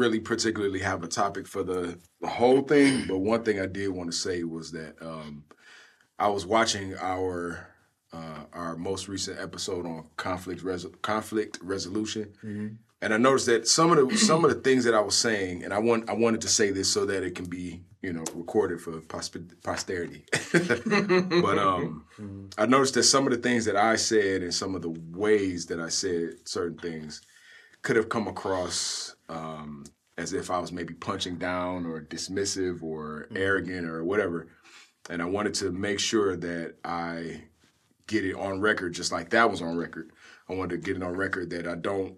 really particularly have a topic for the, the whole thing, but one thing I did want to say was that um, I was watching our uh, our most recent episode on conflict conflict resolution, Mm-hmm. and I noticed that some of the some of the things that I was saying, and I want I wanted to say this so that it can be you know recorded for posterity. but um, I noticed that some of the things that I said and some of the ways that I said certain things could have come across um, as if I was maybe punching down or dismissive or arrogant or whatever. And I wanted to make sure that I get it on record, just like that was on record. I wanted to get it on record that I don't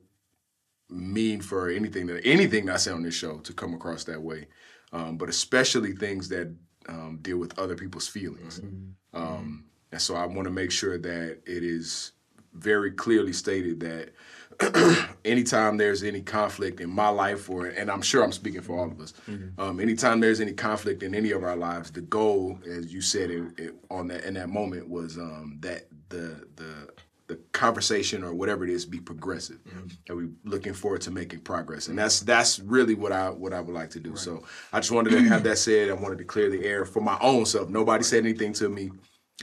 mean for anything that anything I say on this show to come across that way, um, but especially things that um, deal with other people's feelings. Um, and so I want to make sure that it is very clearly stated that anytime there's any conflict in my life, or and I'm sure I'm speaking for all of us, um, anytime there's any conflict in any of our lives, the goal, as you said it, it, on that in that moment, was um, that the the the conversation or whatever it is be progressive, and we looking forward to making progress, and that's that's really what I what I would like to do. So I just wanted to have that said. I wanted to clear the air for my own self. Nobody said anything to me.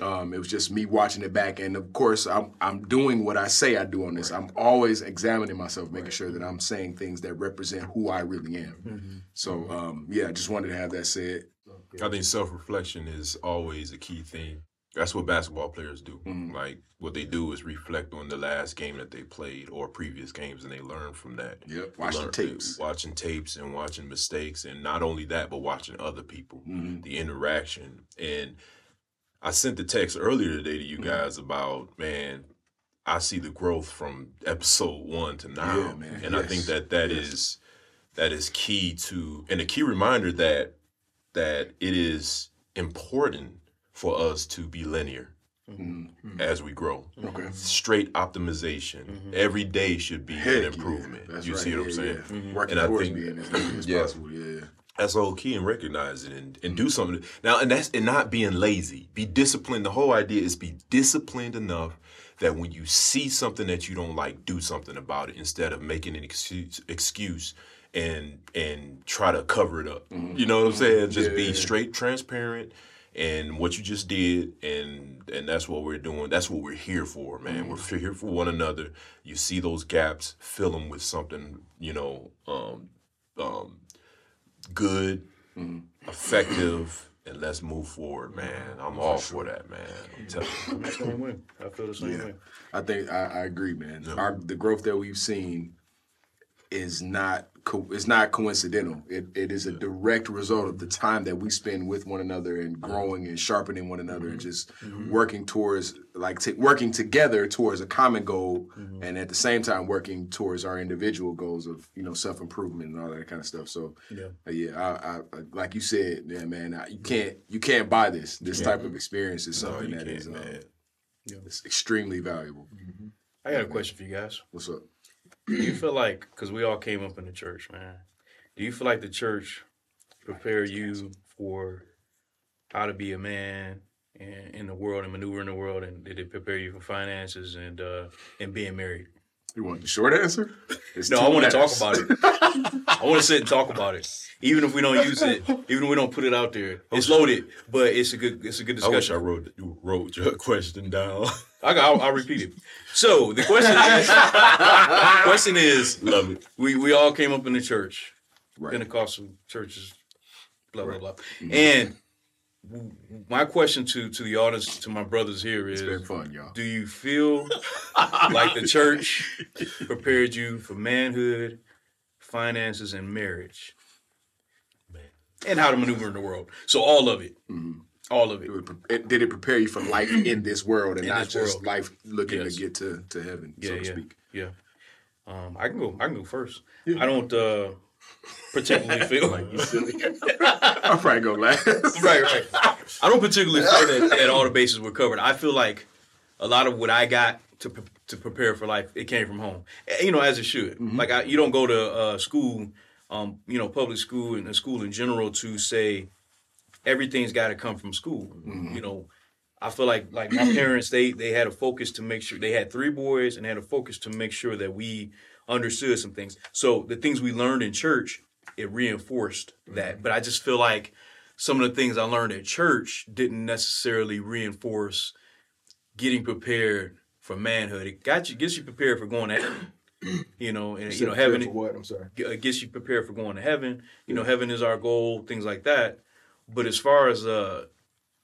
Um, it was just me watching it back, and of course, I'm I'm doing what I say I do on this. I'm always examining myself, making sure that I'm saying things that represent who I really am. So, um, yeah, I just wanted to have that said. I think self reflection is always a key thing. That's what basketball players do. Like what they do is reflect on the last game that they played or previous games, and they learn from that. Yep, watching learn- tapes. watching tapes, and watching mistakes, and not only that, but watching other people, Mm-hmm. the interaction. And I sent the text earlier today to you Mm-hmm. guys about man. I see the growth from episode one to now, Yeah, man. and I think Yes. that that is that is key to and a key reminder that that it is important for us to be linear as we grow. Mm-hmm. Okay. Straight optimization. Every day should be Heck an yeah. improvement. That's you right. see what I'm Yeah, saying? yeah. Working And I think- being as good as Yeah. That's the whole key in recognizing and, and do something. Now, and that's and not being lazy. Be disciplined. The whole idea is be disciplined enough that when you see something that you don't like, do something about it instead of making an excuse, excuse and and try to cover it up. You know what I'm saying? Just be Yeah. straight, transparent, and what you just did, and and that's what we're doing. That's what we're here for, man. We're here for one another. You see those gaps, fill them with something. You know, um, um, good, mm-hmm. effective, and let's move forward, man. I'm all for that, man. I'm telling you. I'm the same way. I feel the same Yeah. way. I think I, I agree, man. Our the growth that we've seen is not co- it's not coincidental. It it is a direct result of the time that we spend with one another and growing and sharpening one another and just working towards like t- working together towards a common goal and at the same time working towards our individual goals of you know self improvement and all that kind of stuff. So Yeah. uh, yeah, I, I, like you said, yeah, man, I, you can't you can't buy this. This type of experience is something you that um, man. it's extremely valuable. I got a question for you guys. What's up? Do you feel like, because we all came up in the church, man, do you feel like the church prepare you for how to be a man and in the world and maneuver in the world, and did it prepare you for finances and uh, and being married? You want the short answer? It's No, I want to talk about it. I want to sit and talk about it, even if we don't use it, even if we don't put it out there. It's loaded, but it's a good it's a good discussion. I wish I wrote wrote your question down. I got, I'll, I'll repeat it. So the question is, the question is, Love it. we we all came up in the church, Right. Pentecostal churches, blah blah blah. Mm-hmm. And w- my question to to the audience, to my brothers here is: fun. Do you feel like the church prepared you for manhood, finances, and marriage, and how to maneuver in the world? So all of it, all of it. It it- did it prepare you for life in this world and In not just world. life looking Yes. to get to, to heaven, so to yeah. speak? Yeah. Um, I can go. I can go first. I don't uh, particularly feel like you silly. I'll probably go last. right, right. I don't particularly feel that, that all the bases were covered. I feel like a lot of what I got to pre- to prepare for life, it came from home. Eh, You know, as it should. Like I, you don't go to uh, school, um, you know, public school and a school in general to say everything's got to come from school. You know, I feel like like my parents they they had a focus to make sure they had three boys and had a focus to make sure that we understood some things. So the things we learned in church it reinforced that. But I just feel like some of the things I learned at church didn't necessarily reinforce getting prepared for manhood. It got you gets you prepared for going to heaven. You know, and you know, heaven for what? I'm sorry. g- gets you prepared for going to heaven. You know, heaven is our goal, things like that. But as far as uh,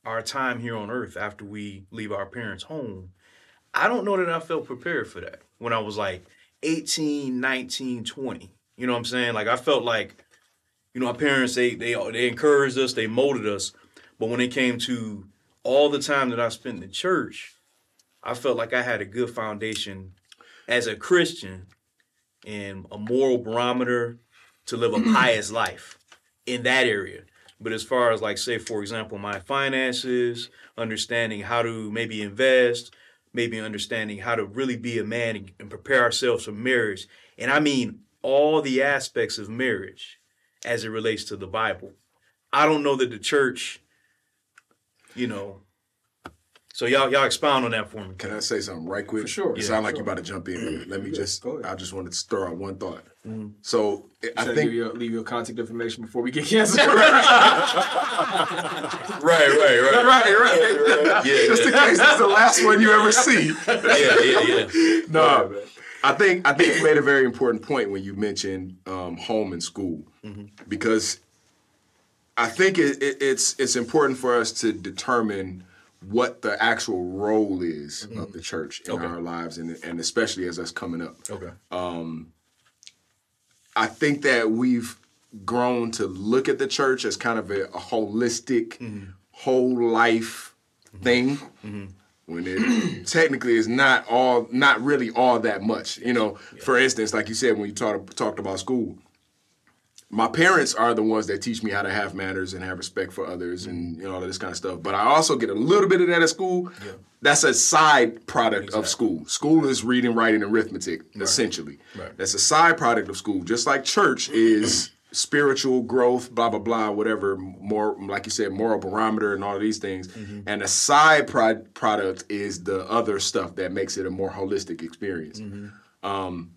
our time here on earth after we leave our parents' home, I don't know that I felt prepared for that when I was like 18, 19, 20. You know what I'm saying? Like I felt like, you know, our parents they they they encouraged us, they molded us, but when it came to all the time that I spent in church, I felt like I had a good foundation as a Christian and a moral barometer to live a mm-hmm. pious life in that area. But as far as like say for example my finances, understanding how to maybe invest, maybe understanding how to really be a man and, and prepare ourselves for marriage. And I mean all the aspects of marriage as it relates to the Bible. I don't know that the church, you know. So y'all y'all expound on that for me. Can I say something right quick? For sure. It Yeah, sound like sure. you about to jump in. Let me Yeah, just. I just wanted to throw out one thought. Mm-hmm. So I Should I think give you, leave your contact information before we get canceled. Right, right, right. right, right. Yeah, Just in case that's the last one you ever see. Yeah, yeah, yeah. No, I think I think you made a very important point when you mentioned um, home and school, because I think it, it, it's it's important for us to determine what the actual role is of mm-hmm. the church in Okay. our lives, and and especially as us coming up. Okay. Um, I think that we've grown to look at the church as kind of a, a holistic, mm-hmm. whole life mm-hmm. thing. When it technically is not all, not really all that much. You know, for instance, like you said when you talked talked about school, my parents are the ones that teach me how to have manners and have respect for others and mm-hmm. you know all of this kind of stuff. But I also get a little bit of that at school. That's a side product of school. School is reading, writing, and arithmetic, essentially. Right. That's a side product of school. Just like church is spiritual growth, blah blah blah, whatever. More like you said, moral barometer and all of these things. Mm-hmm. And a side pro- product is the other stuff that makes it a more holistic experience. Mm-hmm. Um,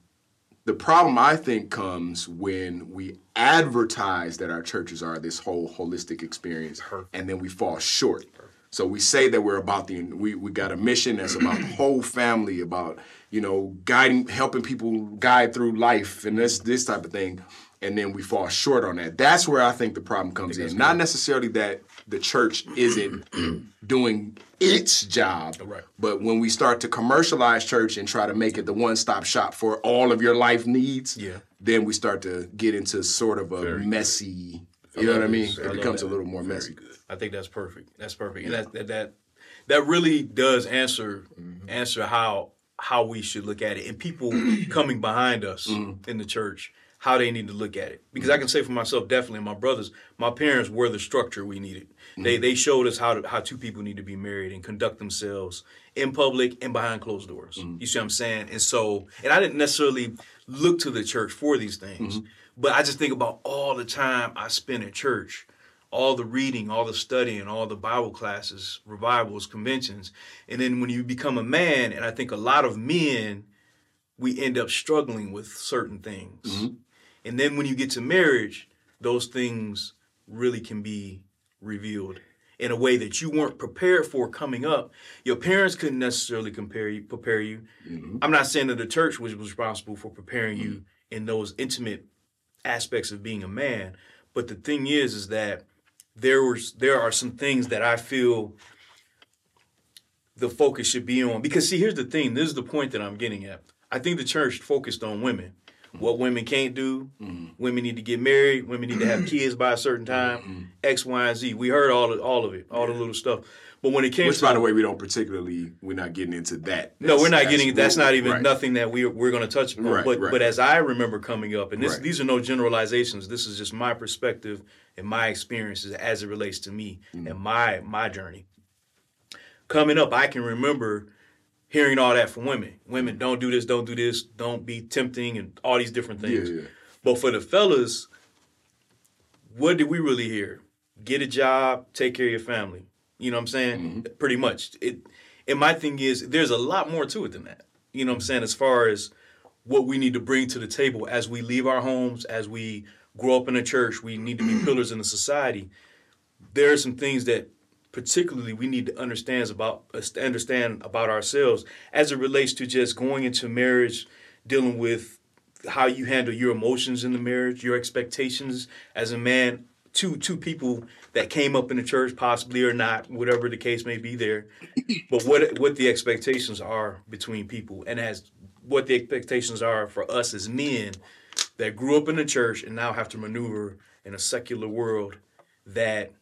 The problem I think comes when we advertise that our churches are this whole holistic experience, and then we fall short. So we say that we're about the we we got a mission that's about the whole family, about you know guiding, helping people guide through life, and this this type of thing, and then we fall short on that. That's where I think the problem comes in. Not necessarily that the church isn't doing its job, Right. but when we start to commercialize church and try to make it the one-stop shop for all of your life needs, Yeah. then we start to get into sort of a messy. You know what I mean? It becomes a little more messy. I think that's perfect. That's perfect, and that that that, that really does answer mm-hmm. answer how how we should look at it, and people coming behind us mm-hmm. in the church how they need to look at it. Because I can say for myself, definitely, my brothers, my parents were the structure we needed. They mm-hmm. they showed us how to, how two people need to be married and conduct themselves in public and behind closed doors. Mm-hmm. You see what I'm saying? And so, and I didn't necessarily look to the church for these things, mm-hmm. but I just think about all the time I spent at church all the reading, all the studying, all the Bible classes, revivals, conventions. And then when you become a man, and I think a lot of men, we end up struggling with certain things. And then when you get to marriage, those things really can be revealed in a way that you weren't prepared for coming up. Your parents couldn't necessarily compare you, prepare you. Mm-hmm. I'm not saying that the church was responsible for preparing you mm-hmm. in those intimate aspects of being a man, but the thing is, is that there was there are some things that I feel the focus should be on. Because see, here's the thing. This is the point that I'm getting at. I think the church focused on women. Mm-hmm. What women can't do. Mm-hmm. Women need to get married. Women need to have mm-hmm. kids by a certain time. X, Y, and Z. We heard all of, all of it, all the little stuff. But when it came Which, to by the way, we don't particularly. We're not getting into that. no, we're not That's- getting. That's not even right. nothing that we we're going to touch upon. Right, but right. but as I remember coming up, and this these are no generalizations. This is just my perspective and my experiences as it relates to me Mm. and my my journey. Coming up, I can remember hearing all that from women. Women don't do this, don't do this, don't be tempting, and all these different things. Yeah, yeah. But for the fellas, what did we really hear? Get a job, take care of your family. You know what I'm saying? Mm-hmm. Pretty much. It and my thing is there's a lot more to it than that. You know what I'm saying? As far as what we need to bring to the table as we leave our homes, as we grow up in a church, we need to be pillars in the society. There are some things that particularly we need to understand about understand about ourselves as it relates to just going into marriage, dealing with how you handle your emotions in the marriage, your expectations as a man, two two people that came up in the church, possibly or not, whatever the case may be there. But what what the expectations are between people, and as what the expectations are for us as men that grew up in the church and now have to maneuver in a secular world that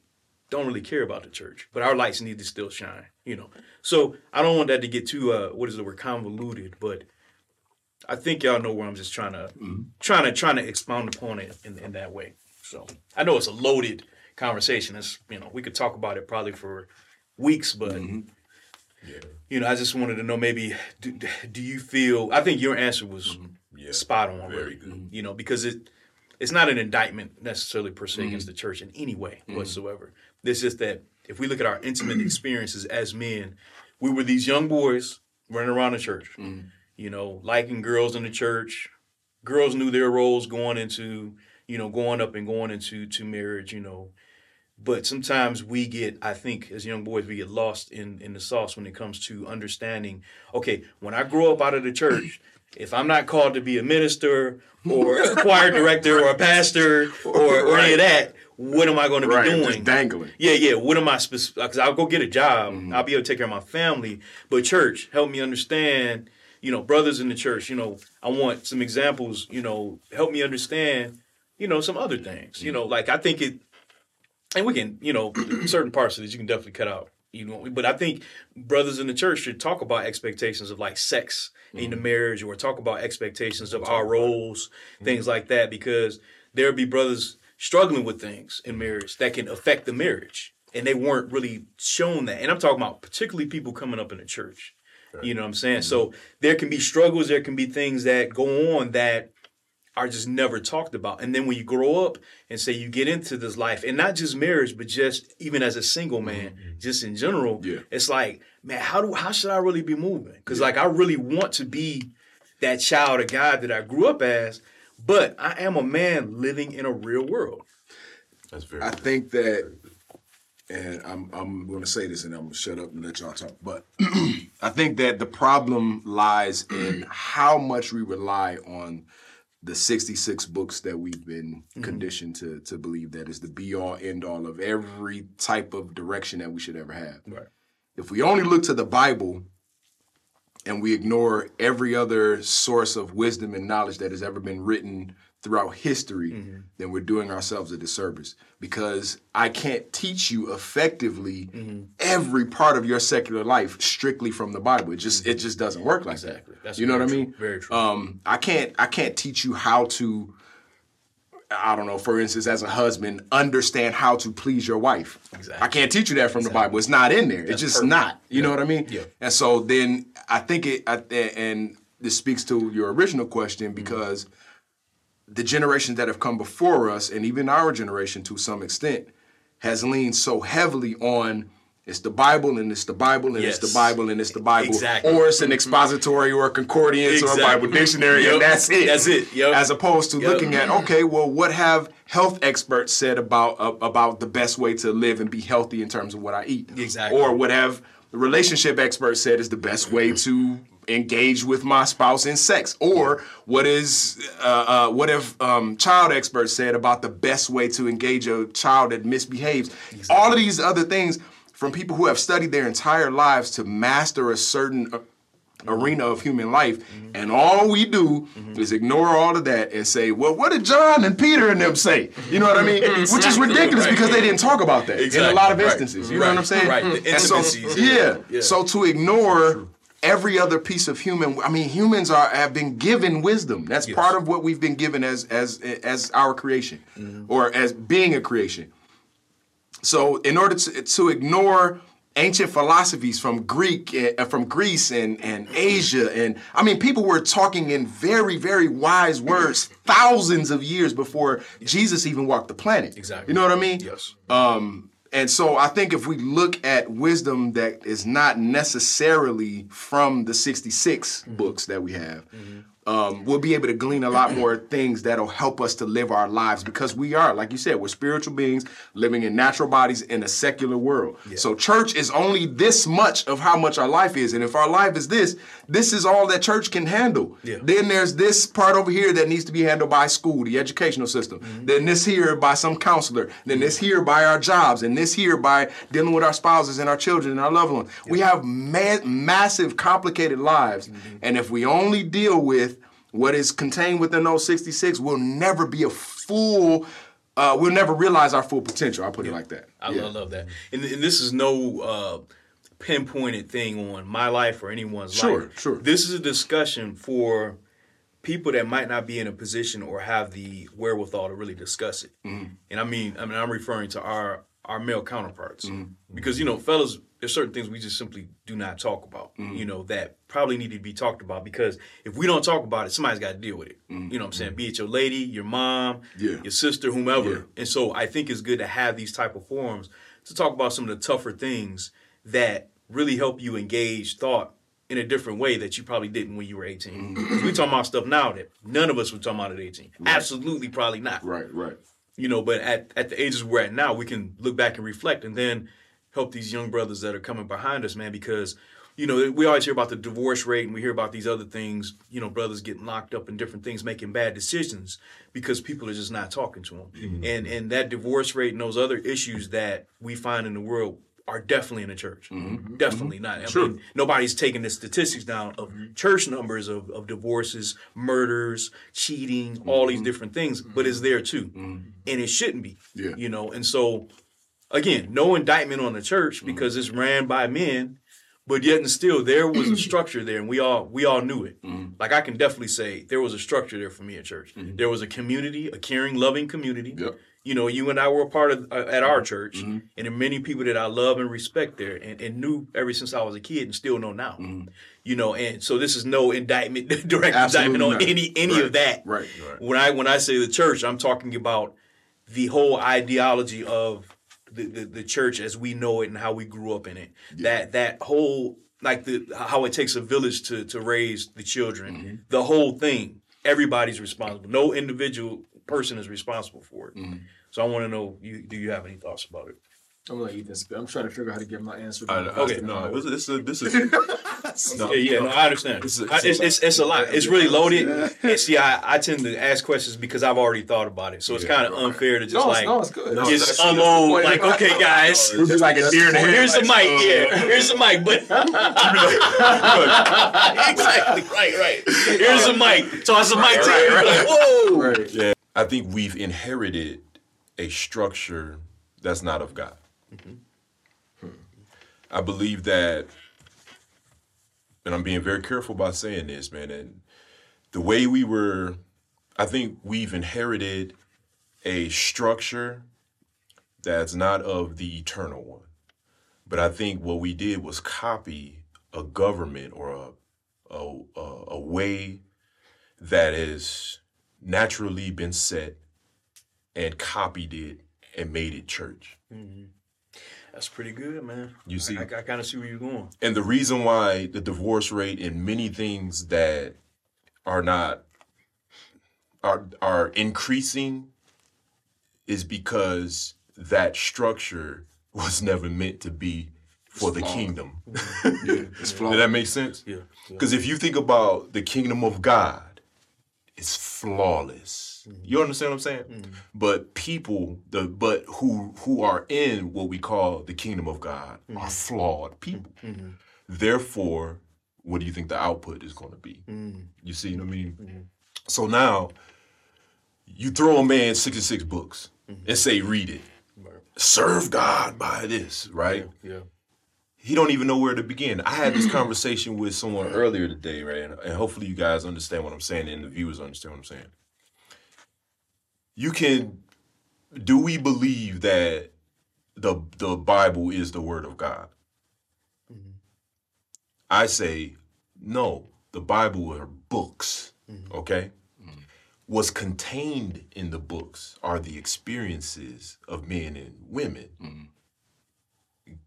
don't really care about the church, but our lights need to still shine, you know. So I don't want that to get too uh, what is the word convoluted, but I think y'all know where I'm just trying to mm-hmm. trying to trying to expound upon it in, in that way. So I know it's a loaded conversation. It's you know we could talk about it probably for weeks, but mm-hmm. yeah. you know I just wanted to know maybe do, do you feel? I think your answer was mm-hmm. yeah. spot on, very really, good. You know because it it's not an indictment necessarily per se against mm-hmm. the church in any way mm-hmm. whatsoever. It's just that if we look at our intimate experiences as men, we were these young boys running around the church, mm-hmm. you know, liking girls in the church. Girls knew their roles going into, you know, going up and going into to marriage, you know. But sometimes we get, I think, as young boys, we get lost in in the sauce when it comes to understanding. Okay, when I grow up out of the church, if I'm not called to be a minister or a choir director or a pastor or, or any of that, what am I going to be right, doing? Just dangling. Yeah, yeah. What am I? Because I'll go get a job. Mm-hmm. I'll be able to take care of my family. But church, help me understand. You know, brothers in the church. You know, I want some examples. You know, help me understand. You know, some other things. You know, like I think it, and we can. You know, certain parts of this you can definitely cut out. You know, but I think brothers in the church should talk about expectations of like sex mm-hmm. in the marriage, or talk about expectations of our roles, mm-hmm. things like that, because there'll be brothers struggling with things in marriage that can affect the marriage. And they weren't really shown that. And I'm talking about particularly people coming up in the church. You know what I'm saying? Mm-hmm. So there can be struggles, there can be things that go on that are just never talked about. And then when you grow up and say you get into this life, and not just marriage, but just even as a single man, mm-hmm. just in general, yeah. it's like, man, how do how should I really be moving? Because yeah. like I really want to be that child of God that I grew up as, but I am a man living in a real world. That's very. I think that, and I'm I'm going to say this, and I'm going to shut up and let y'all talk. But I think that the problem lies in how much we rely on the 66 books that we've been mm-hmm. conditioned to to believe that is the be all end all of every type of direction that we should ever have. Right. If we only look to the Bible and we ignore every other source of wisdom and knowledge that has ever been written throughout history, mm-hmm. then we're doing ourselves a disservice because I can't teach you effectively mm-hmm. every part of your secular life strictly from the Bible. It just mm-hmm. it just doesn't work like exactly. that. That's you know what true. I mean? Very true. Um, I can't I can't teach you how to I don't know, for instance, as a husband, understand how to please your wife. Exactly. I can't teach you that from exactly. the Bible. It's not in there. That's it's just perfect. not. You yeah. know what I mean? Yeah. And so then I think it, I, and this speaks to your original question mm-hmm. because mm-hmm. The generations that have come before us, and even our generation to some extent, has leaned so heavily on it's the Bible and it's the Bible and yes. it's the Bible and it's the Bible. Exactly. Or it's an expository or a concordance exactly. or a Bible dictionary yep. and that's it. That's it. Yep. As opposed to yep. looking at okay, well, what have health experts said about uh, about the best way to live and be healthy in terms of what I eat? Exactly. Or what have the relationship experts said is the best way to engage with my spouse in sex or what is uh, uh, what if um, child experts said about the best way to engage a child that misbehaves exactly. all of these other things from people who have studied their entire lives to master a certain uh, arena of human life, mm-hmm. and all we do mm-hmm. is ignore all of that and say, "Well, what did John and Peter and them say?" You know what I mean? Which is ridiculous right. because they didn't talk about that exactly. in a lot of instances. Right. You know what I'm saying? Right. The and so, yeah. yeah. So to ignore every other piece of human i mean humans are have been given wisdom that's yes. part of what we've been given as as as our creation mm-hmm. or as being a creation so, in order to, to ignore ancient philosophies from Greek, uh, from Greece and, and Asia, and I mean, people were talking in very, very wise words thousands of years before Jesus even walked the planet. Exactly. You know what I mean? Yes. Um, and so I think if we look at wisdom that is not necessarily from the 66 mm-hmm. books that we have, mm-hmm. Um, we'll be able to glean a lot more things that'll help us to live our lives because we are, like you said, we're spiritual beings living in natural bodies in a secular world. So church is only this much of how much our life is. And if our life is this, this is all that church can handle. Yeah. Then there's this part over here that needs to be handled by school, the educational system. Then this here by some counselor. Then this here by our jobs. And this here by dealing with our spouses and our children and our loved ones. We have ma- massive, complicated lives. And if we only deal with what is contained within those 66, we'll never be a full, uh, we'll never realize our full potential. I'll put it like that. I, Yeah. I love that. And, and this is no uh, pinpointed thing on my life or anyone's Sure, life. sure. This is a discussion for people that might not be in a position or have the wherewithal to really discuss it. Mm-hmm. And I mean, I mean, I'm referring to our our male counterparts Mm-hmm. because you know, fellas, there's certain things we just simply do not talk about. Mm-hmm. You know, that probably need to be talked about because if we don't talk about it, somebody's got to deal with it. Mm-hmm. You know what I'm saying? Be it your lady, your mom, Yeah. your sister, whomever. Yeah. And so I think it's good to have these type of forums to talk about some of the tougher things that really help you engage thought in a different way that you probably didn't when you were 18. Mm-hmm. we talking about stuff now that none of us were talking about at 18. Absolutely, probably not. Right, right. You know, but at, at the ages we're at now, we can look back and reflect and then help these young brothers that are coming behind us, man, because you know, we always hear about the divorce rate and we hear about these other things, you know, brothers getting locked up in different things, making bad decisions because people are just not talking to them. Mm-hmm. And and that divorce rate and those other issues that we find in the world are definitely in the church. Mm-hmm. Mm-hmm. Definitely not. I Sure. mean, nobody's taking the statistics down of church numbers of, of divorces, murders, cheating, all these mm-hmm. different things, but it's there too. And it shouldn't be. Yeah. You know, and so again, no indictment on the church because it's ran by men, but yet and still there was a structure there, and we all we all knew it. Like I can definitely say there was a structure there for me at church. There was a community, a caring, loving community. Yep. You know, you and I were a part of uh, at our church, and there are many people that I love and respect there, and, and knew ever since I was a kid, and still know now. You know, and so this is no indictment, direct Absolutely indictment on not. any any Right, of that. right, When I when I say the church, I'm talking about the whole ideology of the, the, the church as we know it and how we grew up in it. That that whole like the how it takes a village to to raise the children. Mm-hmm. The whole thing. Everybody's responsible. No individual person is responsible for it. Mm-hmm. So I want to know, you, do you have any thoughts about it? I'm gonna let Ethan speak. I'm trying to figure out how to give my answer. I, I, Okay. no, this, this is this is no, Yeah, yeah, no, I understand. This is- I- it's, it's, it's a lot. It's really loaded. And see, I, I tend to ask questions because I've already thought about it. So it's Yeah, kind of unfair to just no, like no, it's good. Just that's- unload. Like, okay, guys, We'll like a deer in the well, here's the headlights. mic. Yeah, here's the mic. But exactly, right, right. Here's the mic. Toss the mic to you. Like, whoa. Right. Yeah, I think we've inherited a structure that's not of God. I believe that, and I'm being very careful about saying this, man. And the way we were, I think we've inherited a structure that's not of the eternal one. But I think what we did was copy a government or a a, a, a way that has naturally been set and copied it and made it church. Mm-hmm. That's pretty good, man. You see- I, I, kind of see where you're going. And the reason why the divorce rate and many things that are not are are increasing is because that structure was never meant to be for the flawed. kingdom. It's mm-hmm. Does that make sense? Yeah. yeah. Because if you think about the kingdom of God, it's flawless. Mm-hmm. You understand what I'm saying? Mm-hmm. But people, the but who who are in what we call the kingdom of God are mm-hmm. flawed people. Therefore, what do you think the output is going to be? You see what I mean? So now, you throw a man 66 books and say, read it. Serve God by this, right? Yeah. He don't even know where to begin. I had this conversation with someone earlier today, right? And, and hopefully you guys understand what I'm saying and the viewers understand what I'm saying. You can do we believe that the the Bible is the word of God? Mm-hmm. I say no. The Bible are books, mm-hmm. okay? Mm-hmm. What's contained in the books are the experiences of men and women.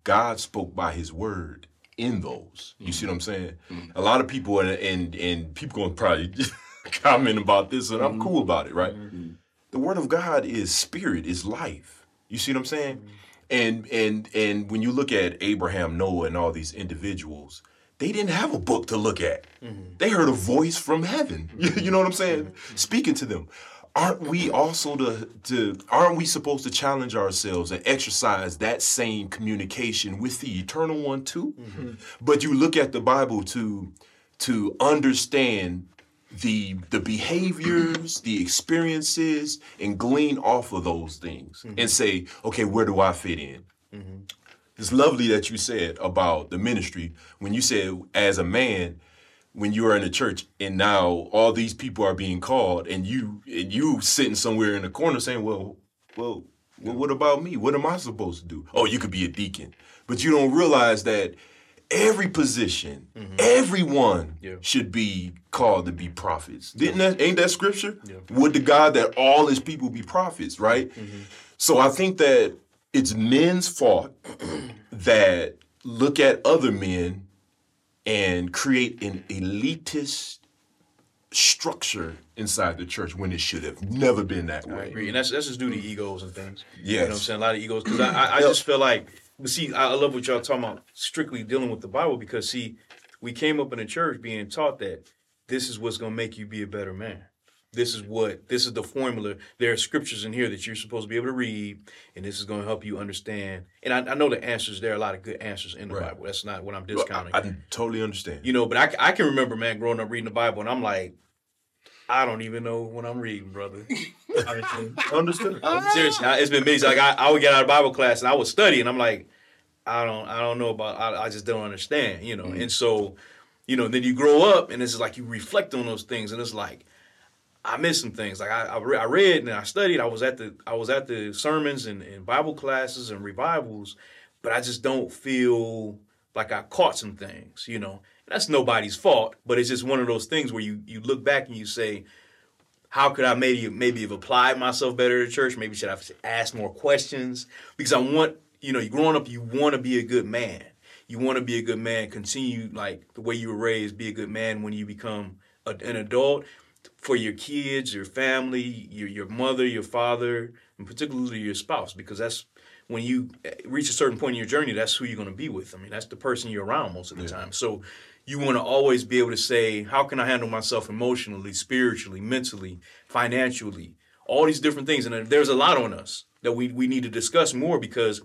God spoke by his word in those. You see what I'm saying? Mm-hmm. A lot of people and and, and people going to probably comment about this, and I'm mm-hmm. cool about it, right? Mm-hmm. The word of God is spirit, is life. You see what I'm saying? And and and when you look at Abraham, Noah, and all these individuals, they didn't have a book to look at. They heard a voice from heaven. you know what I'm saying? Speaking to them. Aren't we also to, to aren't we supposed to challenge ourselves and exercise that same communication with the eternal one too? Mm-hmm. But you look at the Bible to to understand the the behaviors, the experiences, and glean off of those things mm-hmm. and say, okay, where do I fit in? Mm-hmm. It's lovely that you said about the ministry when you said as a man, when you are in the church and now all these people are being called and you and you sitting somewhere in the corner saying, well, well, well, what about me? What am I supposed to do? Oh, you could be a deacon, but you don't realize that every position, mm-hmm. everyone Yeah. should be called to be prophets. Didn't that ain't that scripture? Would to God that all his people be prophets, right? Mm-hmm. So I think that it's men's fault that look at other men and create an elitist structure inside the church when it should have never been that I way. agree, and that's that's just due to egos and things. you know what I'm saying. A lot of egos because I, I, I just feel like, but see, I I love what y'all talking about strictly dealing with the Bible because see, we came up in the church being taught that this is what's gonna make you be a better man. This is what this is the formula. There are scriptures in here that you're supposed to be able to read, and this is going to help you understand. And I, I know the answers. There are a lot of good answers in the Right. Bible. That's not what I'm I, discounting. I totally understand. You know, but I, I can remember, man, growing up reading the Bible, and I'm like, I don't even know what I'm reading, brother. Understood. Seriously, it's been me. Like I, I would get out of Bible class and I would study, and I'm like, I don't, I don't know about, I, I just don't understand, you know. Mm-hmm. And so, you know, then you grow up, and it's like you reflect on those things, and it's like, I missed some things. Like I, I, re- I read and I studied. I was at the, I was at the sermons and, and Bible classes and revivals, but I just don't feel like I caught some things, you know. That's nobody's fault, but it's just one of those things where you you look back and you say, how could I maybe maybe have applied myself better to church? Maybe should I have asked more questions? Because I want, you know, growing up, you want to be a good man. You want to be a good man. Continue like the way you were raised. Be a good man when you become a, an adult for your kids, your family, your your mother, your father, and particularly your spouse, because that's when you eh, reach a certain point in your journey, that's who you're going to be with. I mean, that's the person you're around most of the time. So you want to always be able to say, how can I handle myself emotionally, spiritually, mentally, financially, all these different things. And there's a lot on us that we, we need to discuss more because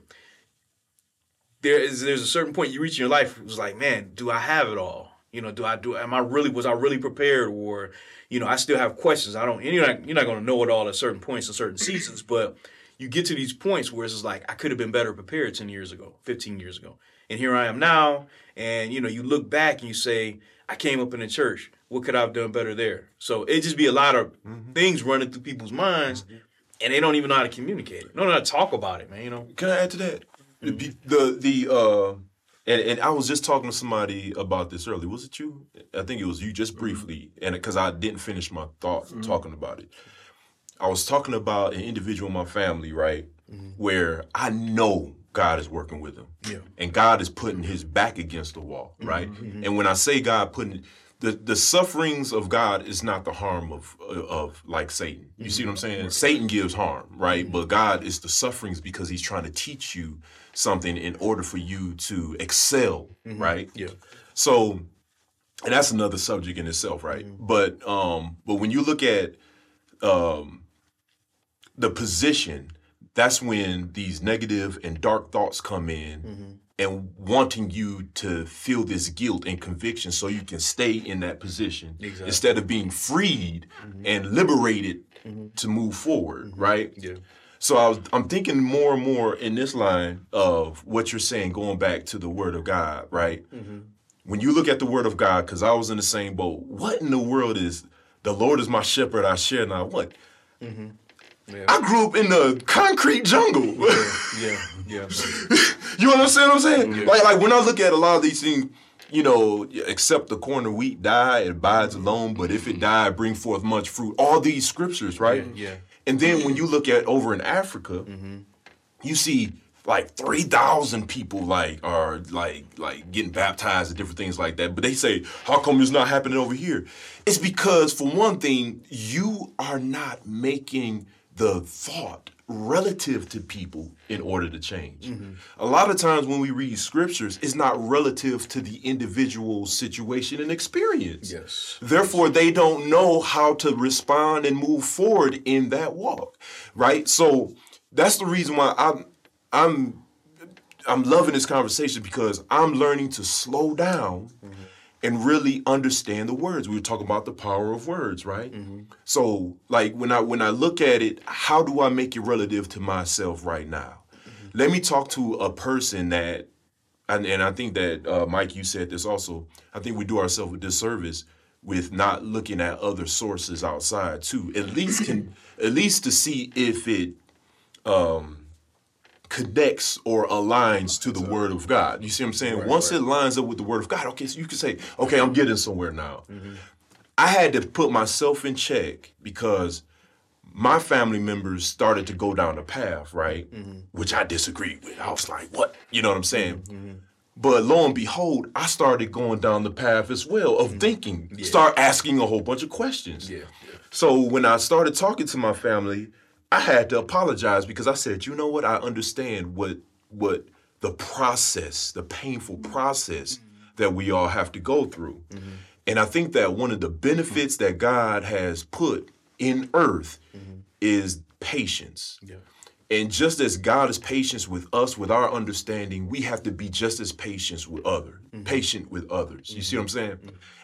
there is there's a certain point you reach in your life it was like, man, do I have it all? You know, do I do am I really was I really prepared or you know, I still have questions. I don't and you're not you're not gonna know it all at certain points in certain seasons, but you get to these points where it's just like I could have been better prepared 10 years ago, 15 years ago. And here I am now. And you know, you look back and you say, I came up in the church. What could I have done better there? So it just be a lot of mm-hmm. things running through people's minds mm-hmm. and they don't even know how to communicate it. They don't know how to talk about it, man. You know? Can I add to that? The mm-hmm. the the uh, and and I was just talking to somebody about this earlier. Was it you? I think it was you, just mm-hmm. briefly, and because I didn't finish my thought mm-hmm. talking about it. I was talking about an individual in my family, right, mm-hmm. where I know God is working with him, Yeah. and God is putting his back against the wall, right. And when I say God putting the the sufferings of God is not the harm of uh, of like Satan. You see what I'm saying? Satan gives harm, right? But God is the sufferings because He's trying to teach you something in order for you to excel, mm-hmm. right? Yeah. So, and that's another subject in itself, right? Mm-hmm. But um, but when you look at um, the position, that's when these negative and dark thoughts come in mm-hmm. and wanting you to feel this guilt and conviction so you can stay in that position Exactly. instead of being freed and liberated to move forward, right? Yeah. So I was, I'm thinking more and more in this line of what you're saying, going back to the Word of God, right? Mm-hmm. When you look at the Word of God, because I was in the same boat. What in the world is the Lord is my shepherd? I share not what. Mm-hmm. Yeah. I grew up in the concrete jungle. Yeah. Yeah. you understand what I'm saying? Like, like when I look at a lot of these things, you know, except the corn of wheat die, it abides alone. But if it mm-hmm. die, bring forth much fruit. All these scriptures, right? Yeah. And then when you look at over in Africa, mm-hmm. you see like three thousand people like are like like getting baptized and different things like that. But they say, how come it's not happening over here? It's because for one thing, you are not making the thought relative to people in order to change. A lot of times when we read scriptures, it's not relative to the individual situation and experience. Yes. Therefore, they don't know how to respond and move forward in that walk, right? So that's the reason why I'm I'm I'm loving this conversation because I'm learning to slow down mm-hmm. And really understand the words. We were talking about the power of words, right? So, like when I when I look at it, how do I make it relative to myself right now? Let me talk to a person that, and, and I think that uh, Mike, you said this also. I think we do ourselves a disservice with not looking at other sources outside too. At least can at least to see if it um, connects or aligns to the word of God. You see what I'm saying? Once it lines up with the word of God, okay, so you can say, okay, I'm getting somewhere now. Mm-hmm. I had to put myself in check because my family members started to go down the path, right? Mm-hmm. Which I disagreed with. I was like, what? You know what I'm saying? Mm-hmm. But lo and behold, I started going down the path as well of thinking, start asking a whole bunch of questions. Yeah. So when I started talking to my family, I had to apologize because I said, you know what? I understand what what the process, the painful mm-hmm. process mm-hmm. that we all have to go through. Mm-hmm. And I think that one of the benefits that God has put in earth is patience. Yeah. And just as God is patient with us, with our understanding, we have to be just as patient with other, patient with others. You see what I'm saying?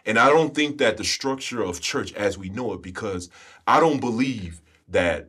And I don't think that the structure of church as we know it, because I don't believe that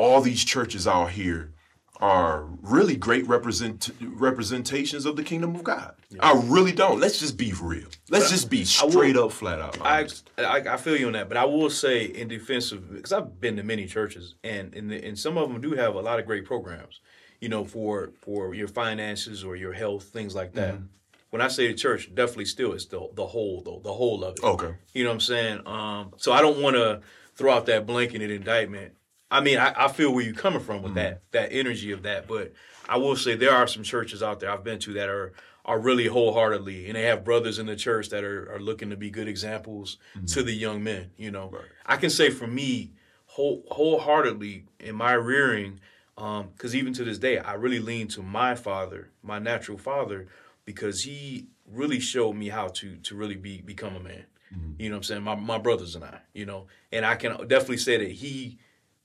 all these churches out here are really great represent representations of the kingdom of God. I really don't. Let's just be real. Let's just be will- straight up, flat out. I. I I feel you on that, but I will say in defense of because I've been to many churches and and, the, and some of them do have a lot of great programs, you know, for for your finances or your health things like that. Mm-hmm. When I say the church, definitely still it's the the whole though the whole of it. Okay. You know what I'm saying? Um, so I don't want to throw out that blanket indictment. I mean, I, I feel where you're coming from with mm-hmm. that that energy of that, but I will say there are some churches out there I've been to that are are really wholeheartedly, and they have brothers in the church that are, are looking to be good examples to mm-hmm. the young men. You know, I can say for me, whole wholeheartedly in my rearing, um, because even to this day, I really lean to my father, my natural father, because he really showed me how to to really be become a man. Mm-hmm. You know what I'm saying? My my brothers and I, you know, and I can definitely say that he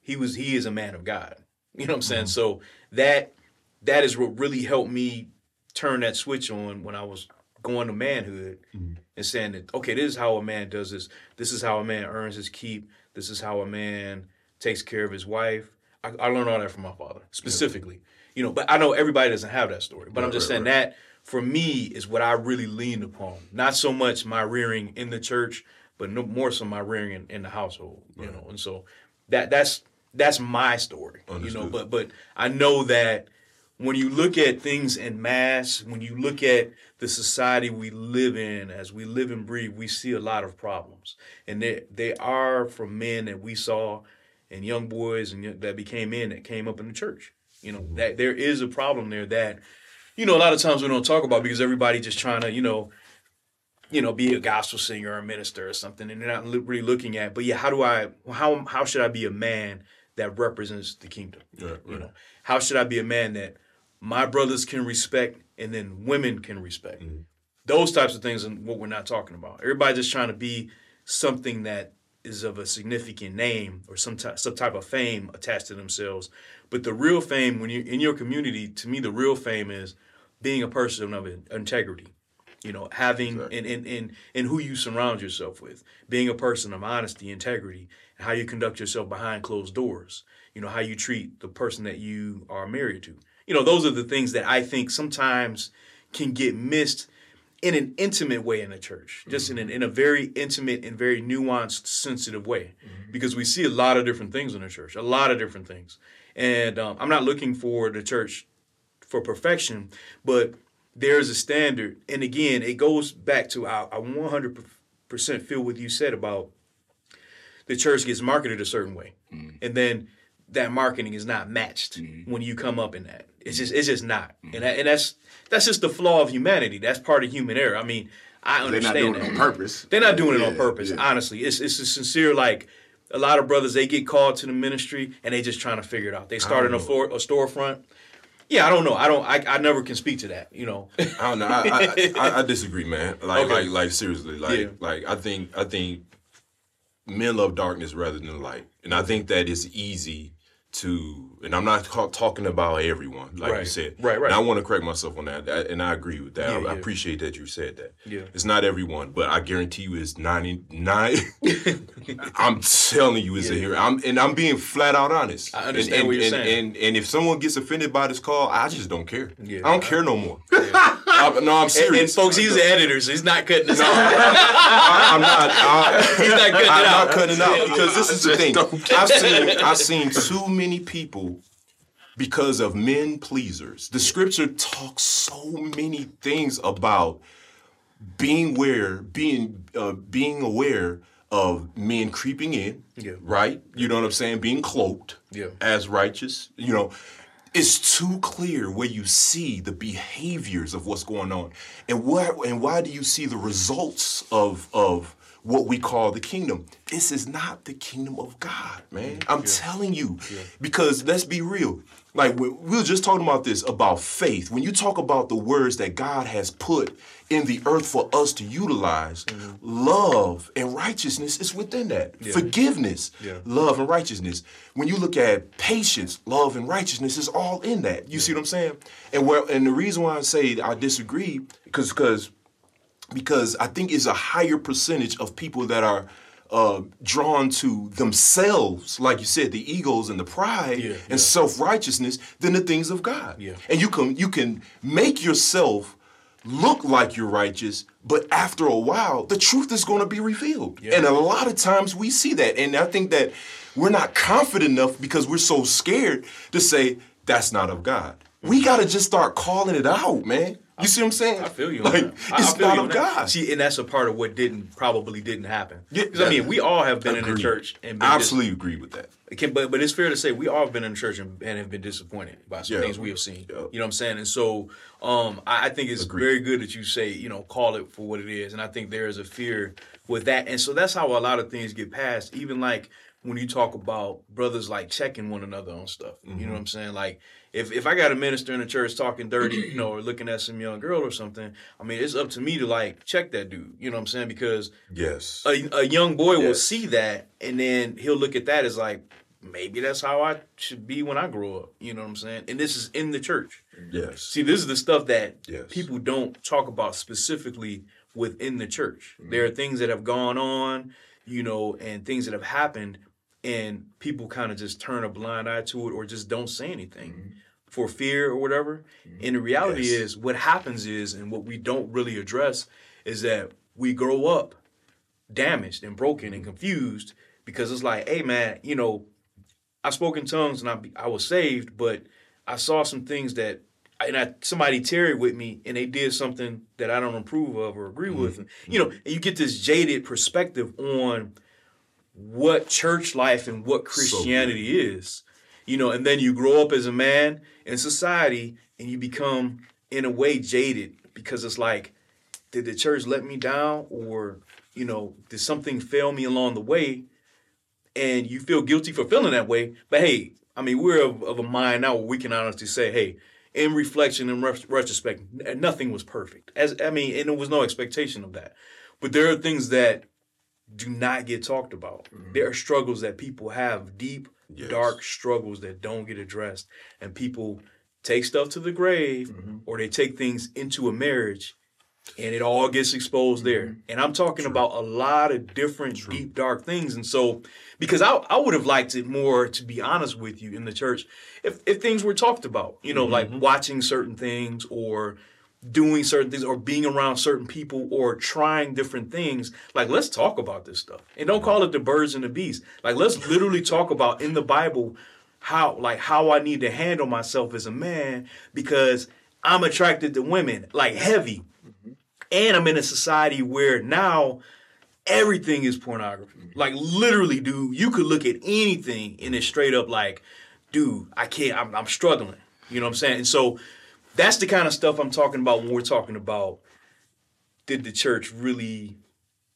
he was he is a man of God. You know what I'm saying? Mm-hmm. So that that is what really helped me turn that switch on when I was going to manhood mm-hmm. and saying that okay, this is how a man does this. This is how a man earns his keep. This is how a man takes care of his wife. I, I learned all that from my father specifically. You know, but I know everybody doesn't have that story. But I'm just saying that for me is what I really leaned upon. Not so much my rearing in the church, but no, more so my rearing in, in the household. You know, and so that that's that's my story. You know, but but I know that when you look at things in mass, when you look at the society we live in, as we live and breathe, we see a lot of problems, and they they are from men that we saw, and young boys and that became men that came up in the church. You know mm-hmm. that there is a problem there that, you know, a lot of times we don't talk about because everybody just trying to, you know, you know, be a gospel singer or a minister or something, and they're not really looking at. But yeah, how do I? How how should I be a man that represents the kingdom? Right, You right. know, how should I be a man that my brothers can respect and then women can respect? Mm-hmm. Those types of things and what we're not talking about. Everybody just trying to be something that is of a significant name or some type, some type of fame attached to themselves. But the real fame, when you're in your community, to me, the real fame is being a person of integrity. You know, having and and and in who you surround yourself with, being a person of honesty, integrity, and how you conduct yourself behind closed doors. You know, how you treat the person that you are married to. You know, those are the things that I think sometimes can get missed in an intimate way in the church, just in, an, in a very intimate and very nuanced, sensitive way, because we see a lot of different things in the church, a lot of different things. And um, I'm not looking for the church for perfection, but there's a standard. And again, it goes back to I, I 100% feel what you said about the church gets marketed a certain way. Mm-hmm. And then that marketing is not matched mm-hmm. when you come up in that. It's just it's just not, and mm-hmm. that, and that's that's just the flaw of humanity. That's part of human error. I mean, I understand They're not doing that. it on purpose. They're not doing it on purpose. yeah. Honestly, it's it's a sincere like. A lot of brothers they get called to the ministry and they just trying to figure it out. They started a, oh. floor, a storefront. Yeah, I don't know. I don't. I, I never can speak to that. You know. I don't know. I, I, I, I disagree, man. Like, Okay. like, like seriously. Like, Yeah. like I think, I think men love darkness rather than light, and I think that it's easy to. And I'm not ca- talking about everyone, like you said. Right, right. And I want to correct myself on that, I- and I agree with that. Yeah, I, I appreciate that you said that. Yeah. It's not everyone, but I guarantee you, it's 99. I'm telling you, it's a hero. I'm and I'm being flat out honest. I understand and, and, what you're and, saying. And, and if someone gets offended by this call, I just don't care. Yeah. I don't care no more. I, no, I'm serious. and folks, he's the editor, so he's not cutting this out. I, am not. I, He's not cutting I'm it out. not cutting it out because this is the thing. I've seen I've seen too many people because of men pleasers. The scripture talks so many things about being aware, being uh, being aware of men creeping in. Yeah. Right. You know what I'm saying? Being cloaked. Yeah. As righteous. You know. It's too clear where you see the behaviors of what's going on, and where and why do you see the results of of what we call the kingdom? This is not the kingdom of God, man. I'm telling you, because let's be real. Like we, we were just talking about this about faith. When you talk about the words that God has put in the earth for us to utilize, mm-hmm. love and righteousness is within that. Forgiveness, Yeah. love and righteousness. When you look at patience, love and righteousness is all in that. You see what I'm saying? And where and the reason why I say I disagree because because because I think it's a higher percentage of people that are uh, drawn to themselves, like you said, the egos and the pride Yeah, and yeah. self righteousness, than the things of God. Yeah. And you can you can make yourself look like you're righteous, but after a while, the truth is going to be revealed. Yeah. And a lot of times we see that, and I think that we're not confident enough because we're so scared to say that's not of God. We got to just start calling it out, man. You see what I'm saying? I feel you. Like that. I- I it's feel not you of. God. See, and that's a part of what didn't probably didn't happen. Yeah, 'Cause, I mean, we all have been in the church and been I dis- absolutely agree with that. Can, but but it's fair to say we all have been in the church and, and have been disappointed by some Yeah. things we have seen. Yeah. You know what I'm saying? And so um, I, I think it's Agreed. very good that you say you know call it for what it is. And I think there is a fear with that. And so that's how a lot of things get passed. Even like when you talk about brothers like checking one another on stuff. You know Mm-hmm. what I'm saying? Like if if I got a minister in the church talking dirty, you know, or looking at some young girl or something, I mean it's up to me to like check that dude. You know what I'm saying? Because Yes. a, a young boy will see that and then he'll look at that as like maybe that's how i should be when i grow up you know what i'm saying and this is in the church yes. see this is the stuff that Yes. people don't talk about specifically within the church Mm-hmm. there are things that have gone on you know and things that have happened and people kind of just turn a blind eye to it or just don't say anything for fear or whatever and the reality Mm-hmm. Yes. is what happens is and what we don't really address is that we grow up damaged and broken and confused because it's like, hey man, you know, I spoke in tongues and I I was saved, but I saw some things that and I, somebody tarried with me and they did something that I don't approve of or agree with. And, you know, and you get this jaded perspective on what church life and what Christianity is. You know, and then you grow up as a man in society and you become in a way jaded because it's like did the church let me down or you know did something fail me along the way? And you feel guilty for feeling that way but hey i mean we're of, of a mind now where we can honestly say hey in reflection and ret- retrospect nothing was perfect. As i mean and there was no expectation of that. But there are things that do not get talked about. Mm-hmm. There are struggles that people have deep Yes. dark struggles that don't get addressed and people take stuff to the grave mm-hmm. or they take things into a marriage and it all gets exposed there. Mm-hmm. And I'm talking about a lot of different deep dark things. And so because I I would have liked it more to be honest with you in the church if if things were talked about, you know, like mm-hmm. watching certain things or doing certain things or being around certain people or trying different things. Like let's talk about this stuff. And don't call it the birds and the bees. Like let's literally talk about in the Bible how like how I need to handle myself as a man because I'm attracted to women like heavy mm-hmm. and I'm in a society where now everything is pornography. Mm-hmm. Like literally, dude, you could look at anything and it's straight up like, dude, I can't. I'm, I'm struggling. You know what I'm saying? And so that's the kind of stuff I'm talking about when we're talking about did the church really,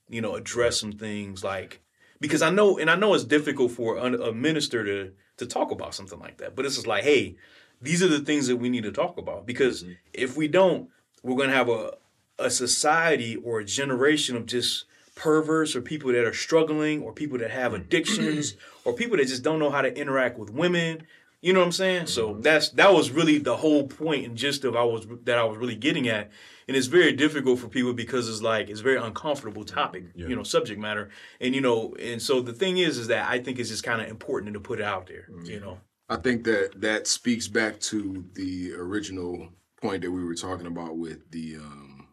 you know, address some things like because I know and I know it's difficult for a, minister to to talk about something like that, but it's just like, hey, these are the things that we need to talk about because mm-hmm. if we don't, we're going to have a a society or a generation of just perverts or people that are struggling or people that have mm. addictions or people that just don't know how to interact with women. You know what I'm saying? So that's that was really the whole point and gist of I was that I was really getting at. And it's very difficult for people because it's like it's a very uncomfortable topic, you know, subject matter. And you know, and so the thing is is that I think it's just kind of important to put it out there, you know. I think that that speaks back to the original point that we were talking about with the um,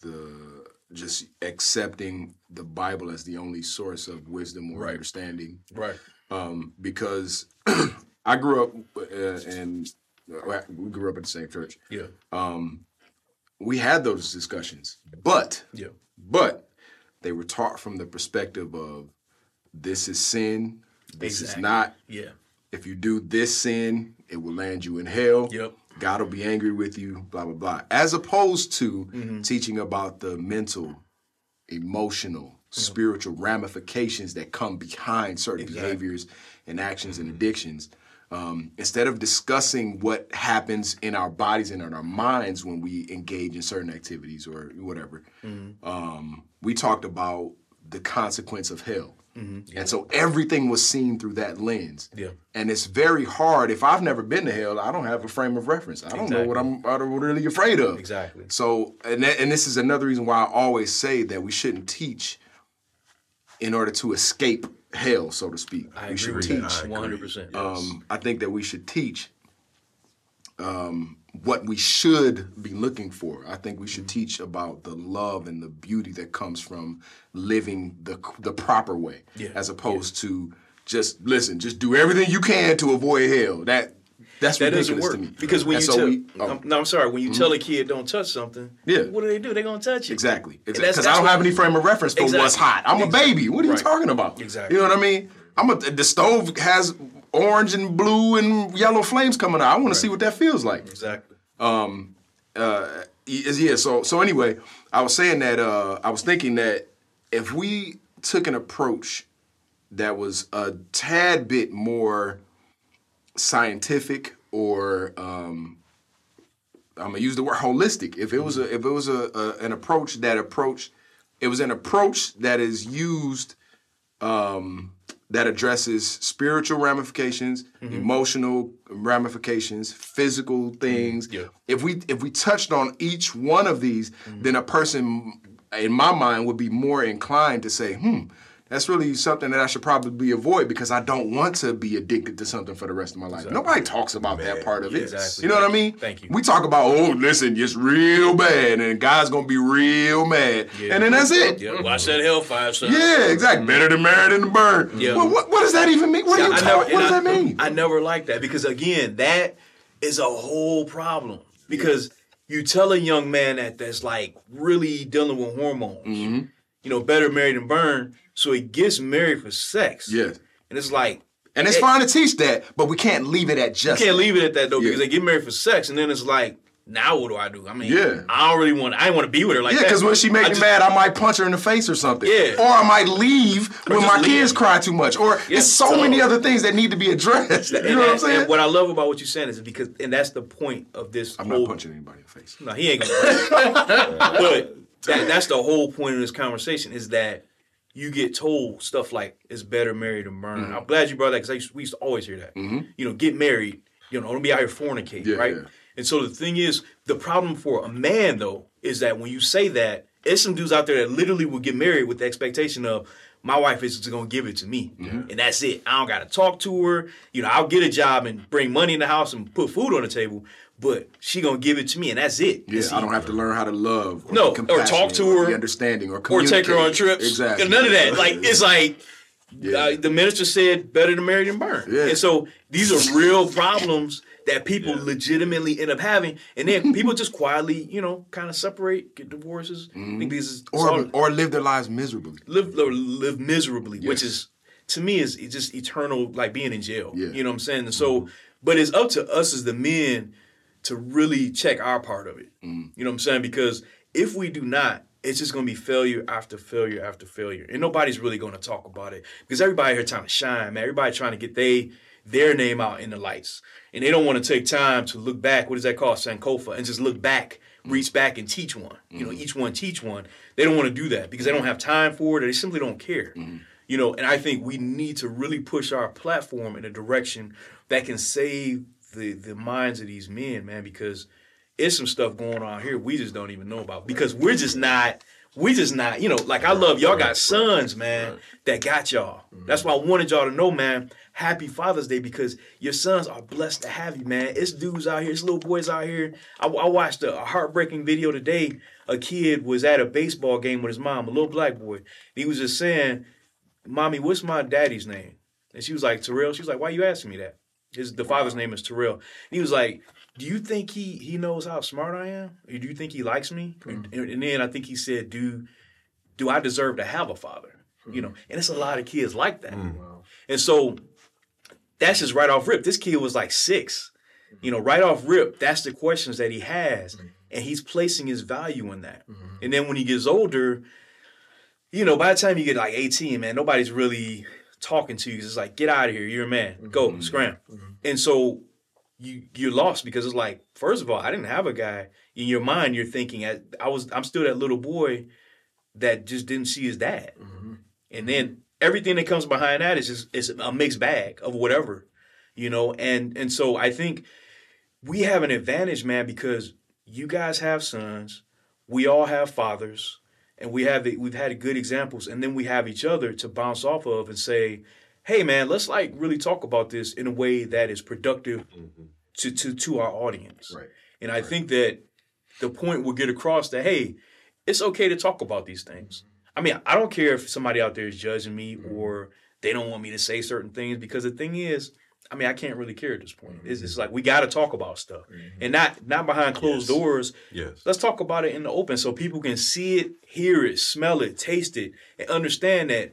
the just accepting the Bible as the only source of wisdom or Right. understanding. Right. Um, because I grew up uh, and uh, we grew up in the same church. Yeah. Um, we had those discussions, but Yeah. but they were taught from the perspective of this is sin, this is not Yeah. if you do this sin, it will land you in hell. Yep. God will be angry with you, blah, blah, blah. As opposed to Mm-hmm. teaching about the mental, emotional, spiritual ramifications that come behind certain behaviors and actions and addictions. Um, instead of discussing what happens in our bodies and in our minds when we engage in certain activities or whatever, um, we talked about the consequence of hell. And so everything was seen through that lens. Yeah. And it's very hard. If I've never been to hell, I don't have a frame of reference. I don't know what I'm, I'm really afraid of. Exactly. So, and that, and this is another reason why I always say that we shouldn't teach in order to escape hell, so to speak. I we agree should with teach. One hundred percent. Um, I think that we should teach um, what we should be looking for. I think we should teach about the love and the beauty that comes from living the the proper way, Yeah. as opposed to just listen, just do everything you can to avoid hell. That that's That doesn't ridiculous work to me. because when And you so tell, we- oh, no, I'm sorry. When you tell a kid don't touch something, Yeah. what do they do? They're gonna touch it. Exactly. And Because I don't have any frame of reference for what's hot. I'm a baby. What are you Right. talking about? Exactly. You know what I mean? I'm a the stove has orange and blue and yellow flames coming out. I want to see what that feels like. Exactly. Um uh is yeah, so so anyway, I was saying that uh I was thinking that if we took an approach that was a tad bit more scientific or um I'm gonna use the word holistic. If it was a if it was a, a an approach that approach it was an approach that is used um that addresses spiritual ramifications, emotional ramifications, physical things. Yeah. If we if we touched on each one of these, then a person in my mind would be more inclined to say, hmm, that's really something that I should probably avoid because I don't want to be addicted to something for the rest of my life. Nobody talks about that part of it. Exactly. You know what I mean? Thank you. We talk about, oh, listen, it's real bad, and God's gonna be real mad, and then that's it. Yeah. Watch that hellfire, son. Yeah, exactly. Better to marry than to burn. Yeah. Well, what, what does that even mean? What are you I talking? never, What does I, that mean? I never like that because again, that is a whole problem. Because you tell a young man that that's like really dealing with hormones, Mm-hmm. You know, better married than burn, so he gets married for sex. Yes. And it's like And it's Hey. fine to teach that, but we can't leave it at just. you can't leave it at that though, Yeah. because they get married for sex, and then it's like, now what do I do? I mean, Yeah. I don't really want. I want to be with her like Yeah, that. because when she make I me just- mad, I might punch her in the face or something. Yeah. Or I might leave when my leave. kids cry too much. Or Yeah, it's so so- many other things that need to be addressed. You know what I'm saying? what I love about what you're saying is because, and that's the point of this. I'm whole, not punching anybody in the face. No, he ain't gonna. but that, that's the whole point of this conversation is that you get told stuff like "it's better married than burn." Mm-hmm. I'm glad you brought that because we used to always hear that. You know, get married. You know, don't be out here fornicating, Yeah, right? yeah. And so the thing is, the problem for a man though is that when you say that, there's some dudes out there that literally will get married with the expectation of. My wife is just gonna give it to me, Mm-hmm. and that's it. I don't gotta talk to her. You know, I'll get a job and bring money in the house and put food on the table, but she gonna give it to me, and that's it. Yeah, And I don't have to learn how to love. Or No, or talk to or her, be understanding, or or take her on trips. Exactly. None of that. Like it's like Yeah. uh, the minister said, better to marry than burn. Yeah. And so these are real problems that people legitimately end up having, and then people just quietly, you know, kind of separate, get divorces. This is or or live their lives miserably. live or live miserably, which is to me is just eternal, like being in jail. Yeah. Mm-hmm. You know what I'm saying? And so But it's up to us as the men to really check our part of it. Mm-hmm. You know what I'm saying? Because if we do not, it's just gonna be failure after failure after failure, and nobody's really gonna talk about it because everybody here trying to shine, man. Everybody trying to get they their name out in the lights, and they don't want to take time to look back. What is that called, Sankofa, and just look back, mm-hmm. reach back and teach one. You know, mm-hmm. each one teach one. They don't want to do that because they don't have time for it, or they simply don't care. You know, and I think we need to really push our platform in a direction that can save the the minds of these men, man, because it's some stuff going on here we just don't even know about. Because we're just not we just not you know like i love y'all got sons man that got y'all. Mm-hmm. That's why i wanted y'all to know man happy father's day because your sons are blessed to have you man. It's dudes out here it's little boys out here. I, I watched a, a heartbreaking video today. A kid was at a baseball game with his mom a little black boy. He was just saying mommy what's my daddy's name? And she was like terrell. She was like why you asking me that his the father's name is terrell and he was like do you think he he knows how smart I am? Or do you think he likes me? Hmm. And, and then I think he said, do do I deserve to have a father? Hmm. You know, and it's a lot of kids like that. Hmm. And so that's just right off rip. This kid was like six. You know, right off rip, that's the questions that he has. And he's placing his value in that. And then when he gets older, you know, by the time you get like 18, man, nobody's really talking to you. It's like, get out of here. You're a man. Go, mm-hmm. scram. Mm-hmm. And so you you're lost because it's like first of all I didn't have a guy in your mind. You're thinking I, I was I'm still that little boy that just didn't see his dad. Mm-hmm. And then everything that comes behind that is just it's a mixed bag of whatever you know? And and so I think we have an advantage man because you guys have sons. We all have fathers and we have we've had good examples and then we have each other to bounce off of and say hey man let's like really talk about this in a way that is productive mm-hmm. to to to our audience. Right. and i think that the point will get across that hey it's okay to talk about these things. Mm-hmm. I mean i don't care if somebody out there is judging me mm-hmm. or they don't want me to say certain things because the thing is I mean, I can't really care at this point. It's, it's mm-hmm. like we got to talk about stuff, mm-hmm. and not not behind closed Yes. doors. Yes. Let's talk about it in the open so people can see it, hear it, smell it, taste it, and understand that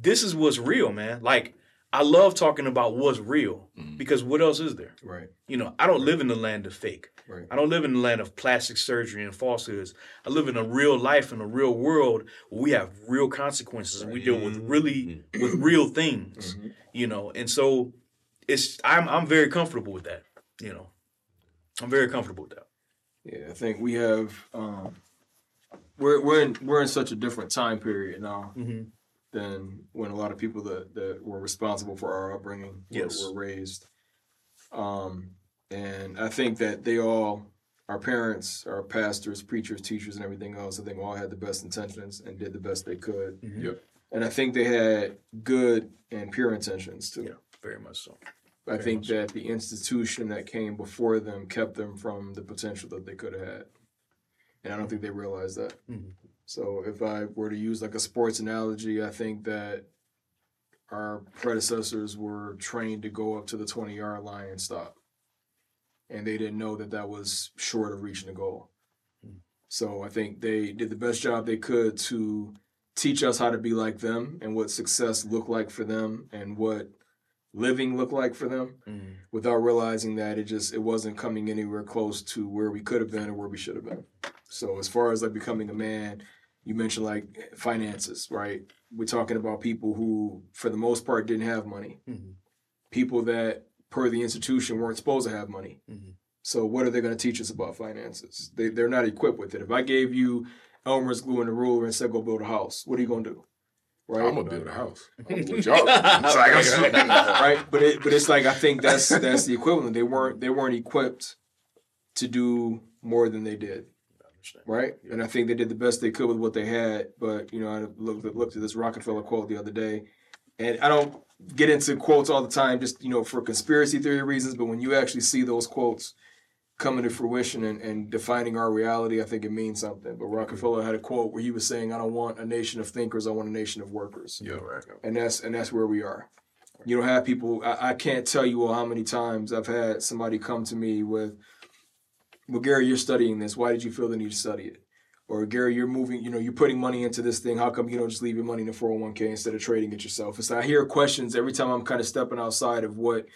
this is what's real, man. Like I love talking about what's real mm-hmm. because what else is there? Right. You know, I don't live in the land of fake. Right. I don't live in the land of plastic surgery and falsehoods. I live in a real life in a real world where we have real consequences and we deal with really with real things. You know, and so it's I'm I'm very comfortable with that. You know, I'm very comfortable with that. Yeah, I think we have um, we're we're in we're in such a different time period now Mhm. than when a lot of people that, that were responsible for our upbringing were, Yes. were raised. Um, and I think that they all, our parents, our pastors, preachers, teachers, and everything else, I think all had the best intentions and did the best they could. Yep. And I think they had good and pure intentions too. Yeah, very much so. I think that the institution that came before them kept them from the potential that they could have had. And I don't think they realized that. Mhm. So if I were to use like a sports analogy, I think that our predecessors were trained to go up to the 20 yard line and stop. And they didn't know that that was short of reaching the goal. So I think they did the best job they could to teach us how to be like them and what success looked like for them and what living looked like for them Mhm. without realizing that it just it wasn't coming anywhere close to where we could have been or where we should have been. So as far as like becoming a man, you mentioned like finances, right? We're talking about people who for the most part didn't have money. Mhm. People that per the institution weren't supposed to have money. Mhm. So what are they going to teach us about finances? They they're not equipped with it. If I gave you Elmer's glue and a ruler and said go build a house, what are you going to do? Right? I'm gonna build a house. I'm with y'all. It's like, right? But it, but it's like I think that's that's the equivalent. They weren't they weren't equipped to do more than they did, right? And I think they did the best they could with what they had. But you know, I looked at, looked at this Rockefeller quote the other day, and I don't get into quotes all the time, just you know, for conspiracy theory reasons. But when you actually see those quotes coming to fruition and, and defining our reality, I think it means something. But Rockefeller had a quote where he was saying, "I don't want a nation of thinkers. I want a nation of workers." Yeah, right. and that's and that's where we are. You don't have people. I, I can't tell you all how many times I've had somebody come to me with, "Well, Gary, you're studying this. Why did you feel the need to study it?" Or Gary, you're moving. You know, you're putting money into this thing. How come you don't just leave your money in a 401k instead of trading it yourself? It's I hear questions every time I'm kind of stepping outside of what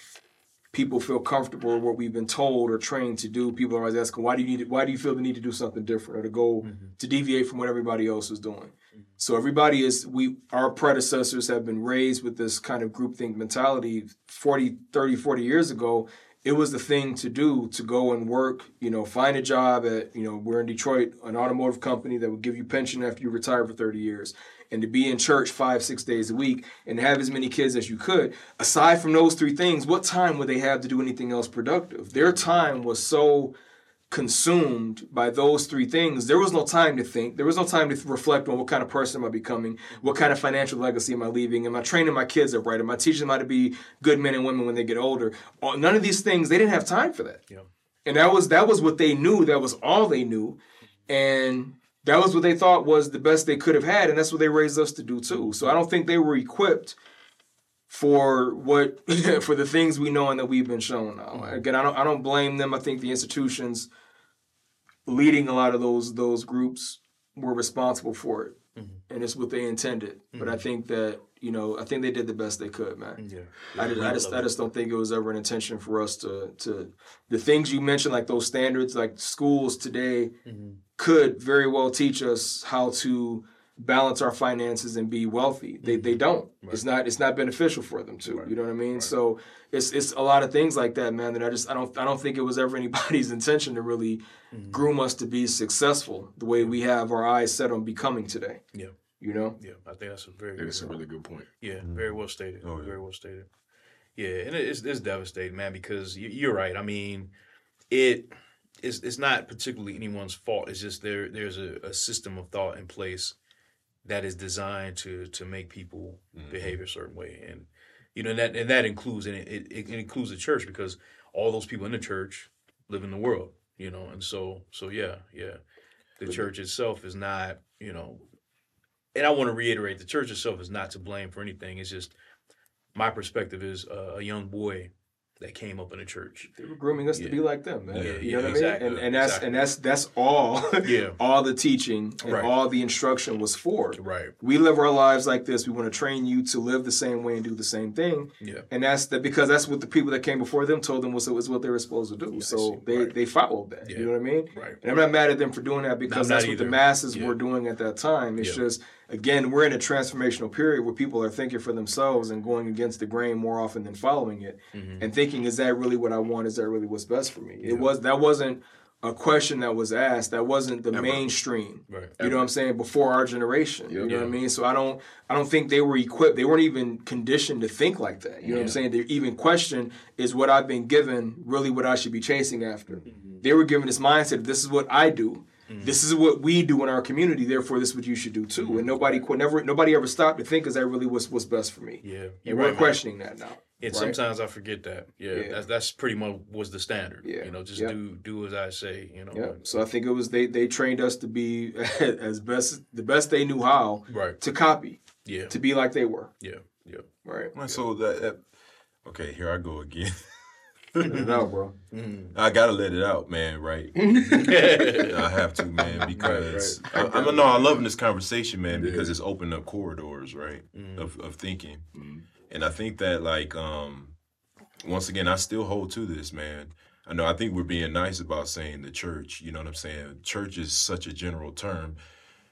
people feel comfortable in what we've been told or trained to do. People are always asking, why do you need to, why do you feel the need to do something different or to go Mm-hmm. to deviate from what everybody else is doing? So everybody is we our predecessors have been raised with this kind of groupthink mentality 40, 30, 40 years ago. It was the thing to do to go and work, you know, find a job at, you know, we're in Detroit, an automotive company that would give you pension after you retire for 30 years. And to be in church five, six days a week and have as many kids as you could. Aside from those three things, what time would they have to do anything else productive? Their time was so consumed by those three things, there was no time to think. There was no time to reflect on what kind of person am I becoming? What kind of financial legacy am I leaving? Am I training my kids up right? Am I teaching them how to be good men and women when they get older? None of these things, they didn't have time for that. Yeah. And that was that was what they knew. That was all they knew. And that was what they thought was the best they could have had. And that's what they raised us to do too. So I don't think they were equipped for what for the things we know and that we've been shown now. Mm-hmm. Again, I don't I don't blame them. I think the institutions leading a lot of those those groups were responsible for it. Mm-hmm. And it's what they intended. But I mm-hmm. think that, you know, I think they did the best they could, man. Yeah. I just, I just, I just don't think it was ever an intention for us to, to, the things you mentioned, like those standards, like schools today could very well teach us how to balance our finances and be wealthy. They, they don't. It's not, it's not beneficial for them to. You know what I mean? So it's, it's a lot of things like that, man. That I just, I don't, I don't think it was ever anybody's intention to really groom us to be successful the way we have our eyes set on becoming today. Yeah. You know? Yeah. I think that's a very good That's a point. really good point. Yeah, very well stated. Oh, yeah. Very well stated. Yeah, and it's it's devastating, man. Because you- you're right. I mean, it it's it's not particularly anyone's fault. It's just there there's a, a system of thought in place that is designed to to make people mm-hmm. behave a certain way, and you know and that and that includes and it, it, it includes the church because all those people in the church live in the world, you know, and so so yeah, yeah, the church itself is not, you know, and I want to reiterate, the church itself is not to blame for anything. It's just my perspective is uh, a young boy that came up in a church. They were grooming us to be like them, man. Yeah, you yeah, know what exactly, I mean? And, and that's exactly. and that's that's all. Yeah. all the teaching and Right. all the instruction was for. Right. We live our lives like this. We want to train you to live the same way and do the same thing. Yeah. And that's the because that's what the people that came before them told them was was what they were supposed to do. so they Right. they followed that. Yeah. You know what I mean? Right. And I'm not mad at them for doing that because that's what the masses Yeah. were doing at that time. It's Yeah. just again we're in a transformational period where people are thinking for themselves and going against the grain more often than following it Mm-hmm. and thinking is that really what I want? Is that really what's best for me? It was that wasn't a question that was asked. That wasn't the mainstream. Right. You know what I'm saying? Before our generation. You know Yeah. what I mean? So I don't I don't think they were equipped. They weren't even conditioned to think like that. You know what I'm saying? They even question is what I've been given really what I should be chasing after. Mm-hmm. They were given this mindset, this is what I do. This is what we do in our community. Therefore, this is what you should do too. And nobody qu- never nobody ever stopped to think, is that really what's what's best for me? Mm-hmm. Yeah. And You're we're right, man. questioning that now. And right? sometimes I forget that. Yeah, Yeah. That's, that's pretty much was the standard. Yeah. You know, just Yep. do do as I say. You know. Yeah. So I think it was they they trained us to be as best the best they knew how Right. to copy, Yeah. to be like they were. Yeah. Yeah. Right. And So that, that okay, here I go again. no, bro. Mm-hmm. I gotta let it out, man. Right? I have to, man, because I, I'm no, I'm loving this conversation, man, because it's opened up corridors, right, of of thinking, and I think that like um, once again, I still hold to this, man. I know I think we're being nice about saying the church. You know what I'm saying? Church is such a general term.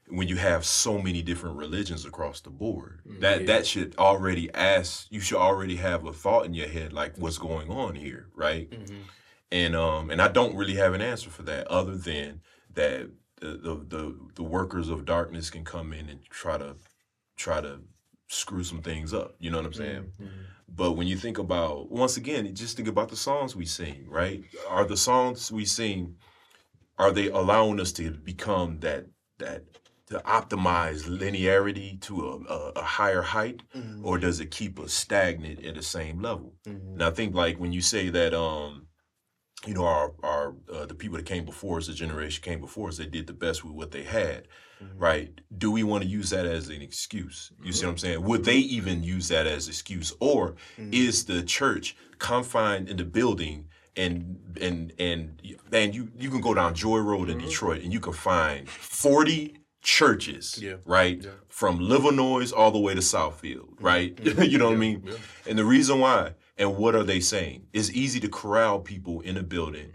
When you have so many different religions across the board, mm, that that should already ask. You should already have a thought in your head, like what's going on here, right? Mm-hmm. and um and I don't really have an answer for that other than that the the the, the workers of darkness can come in and try to try to screw some things up. You know what I'm saying? Mm-hmm. But when you think about once again, just think about the songs we sing, right? Are the songs we sing are they allowing us to become that that to optimize linearity to a, a, a higher height mm-hmm. or does it keep us stagnant at the same level? Mm-hmm. And i think like when you say that um you know our our uh, the people that came before us the generation came before us they did the best with what they had mm-hmm. right? Do we want to use that as an excuse? You see what i'm saying? Would they even use that as excuse? Or is the church confined in the building and and and and you you can go down joy road in detroit and you can find 40 churches Yeah. right from livernois all the way to southfield right you know what i mean and the reason why And what are they saying? It's easy to corral people in a building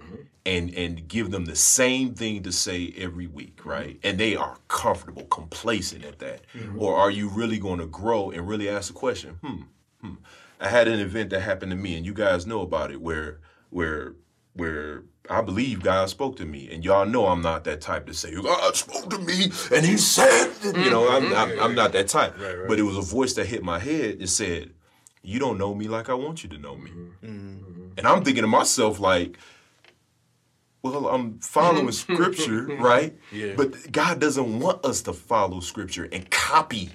and and give them the same thing to say every week, right? And they are comfortable, complacent at that. Or are you really going to grow and really ask the question? Hmm, hmm. I had an event that happened to me, and you guys know about it, where where where I believe God spoke to me, and y'all know I'm not that type to say God spoke to me and He said, you know, I'm mm-hmm. I'm, I'm not that type. But it was a voice that hit my head that said, "You don't know me like I want you to know me," mm-hmm. Mm-hmm. and I'm thinking to myself like. Well, I'm following scripture, right? Yeah. But God doesn't want us to follow scripture and copy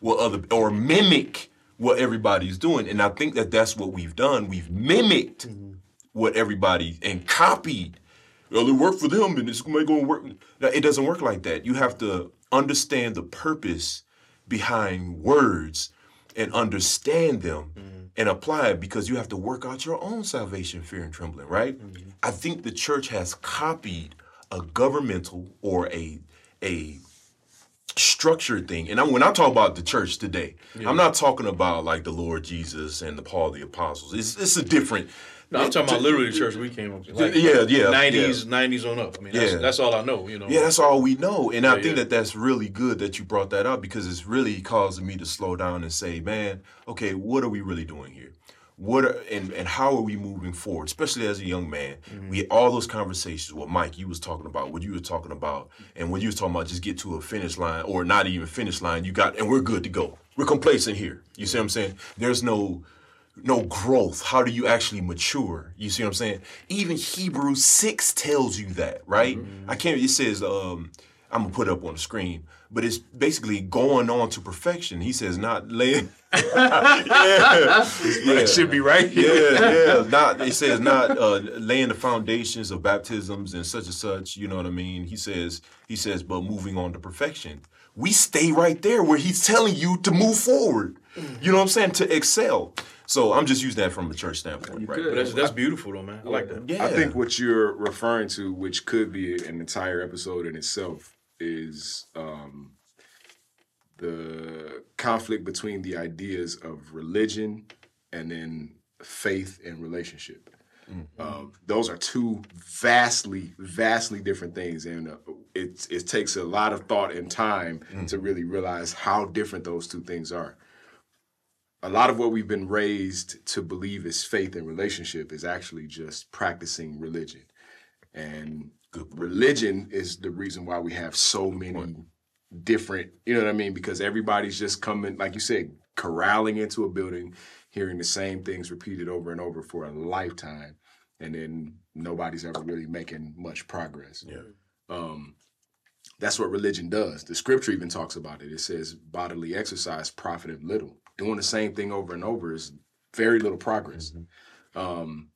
what other or mimic what everybody's doing. And I think that that's what we've done. We've mimicked what everybody and copied. Well, it worked for them, and it's going to work. It doesn't work like that. You have to understand the purpose behind words and understand them mm-hmm. and apply it because you have to work out your own salvation, fear and trembling, right? Mm-hmm. I think the church has copied a governmental or a a structured thing. And I, when I talk about the church today, I'm not talking about like the Lord Jesus and the Paul the apostles. It's it's a different. No, I'm talking about literally the church we came up to. Like, Yeah, yeah, 90s, 90s on up. I mean, that's, Yeah. that's all I know, you know. Yeah, that's all we know. And I think yeah. that that's really good that you brought that up because it's really causing me to slow down and say, man, okay, what are we really doing here? What are, and and how are we moving forward, especially as a young man? Mm-hmm. We had all those conversations. What Mike you was talking about, what you were talking about, and what you was talking about, just get to a finish line or not even finish line. You got, and we're good to go. We're complacent here. You see what I'm saying? There's no no growth. How do you actually mature? You see what I'm saying? Even Hebrews 6 tells you that, right? I can't, it says, um, I'm gonna put it up on the screen, but it's basically going on to perfection. He says, not laying. yeah, That should be right. yeah, yeah. Not it says not uh, laying the foundations of baptisms and such and such. You know what I mean? He says he says, but moving on to perfection. We stay right there where he's telling you to move forward. You know what I'm saying? To excel. So I'm just using that from a church standpoint, right? could. But that's, that's beautiful, though, man. I like that. Yeah. I think what you're referring to, which could be an entire episode in itself, is um, the conflict between the ideas of religion and then faith and relationship. Um, those are two vastly, vastly different things, and uh, it it takes a lot of thought and time to really realize how different those two things are a lot of what we've been raised to believe is faith and relationship is actually just practicing religion. And religion is the reason why we have so many different, you know what I mean? Because everybody's just coming, like you said, corralling into a building, hearing the same things repeated over and over for a lifetime. And then nobody's ever really making much progress. Yeah. Um, that's what religion does. The scripture even talks about it. It says bodily exercise profited little. Doing the same thing over and over is very little progress. Um,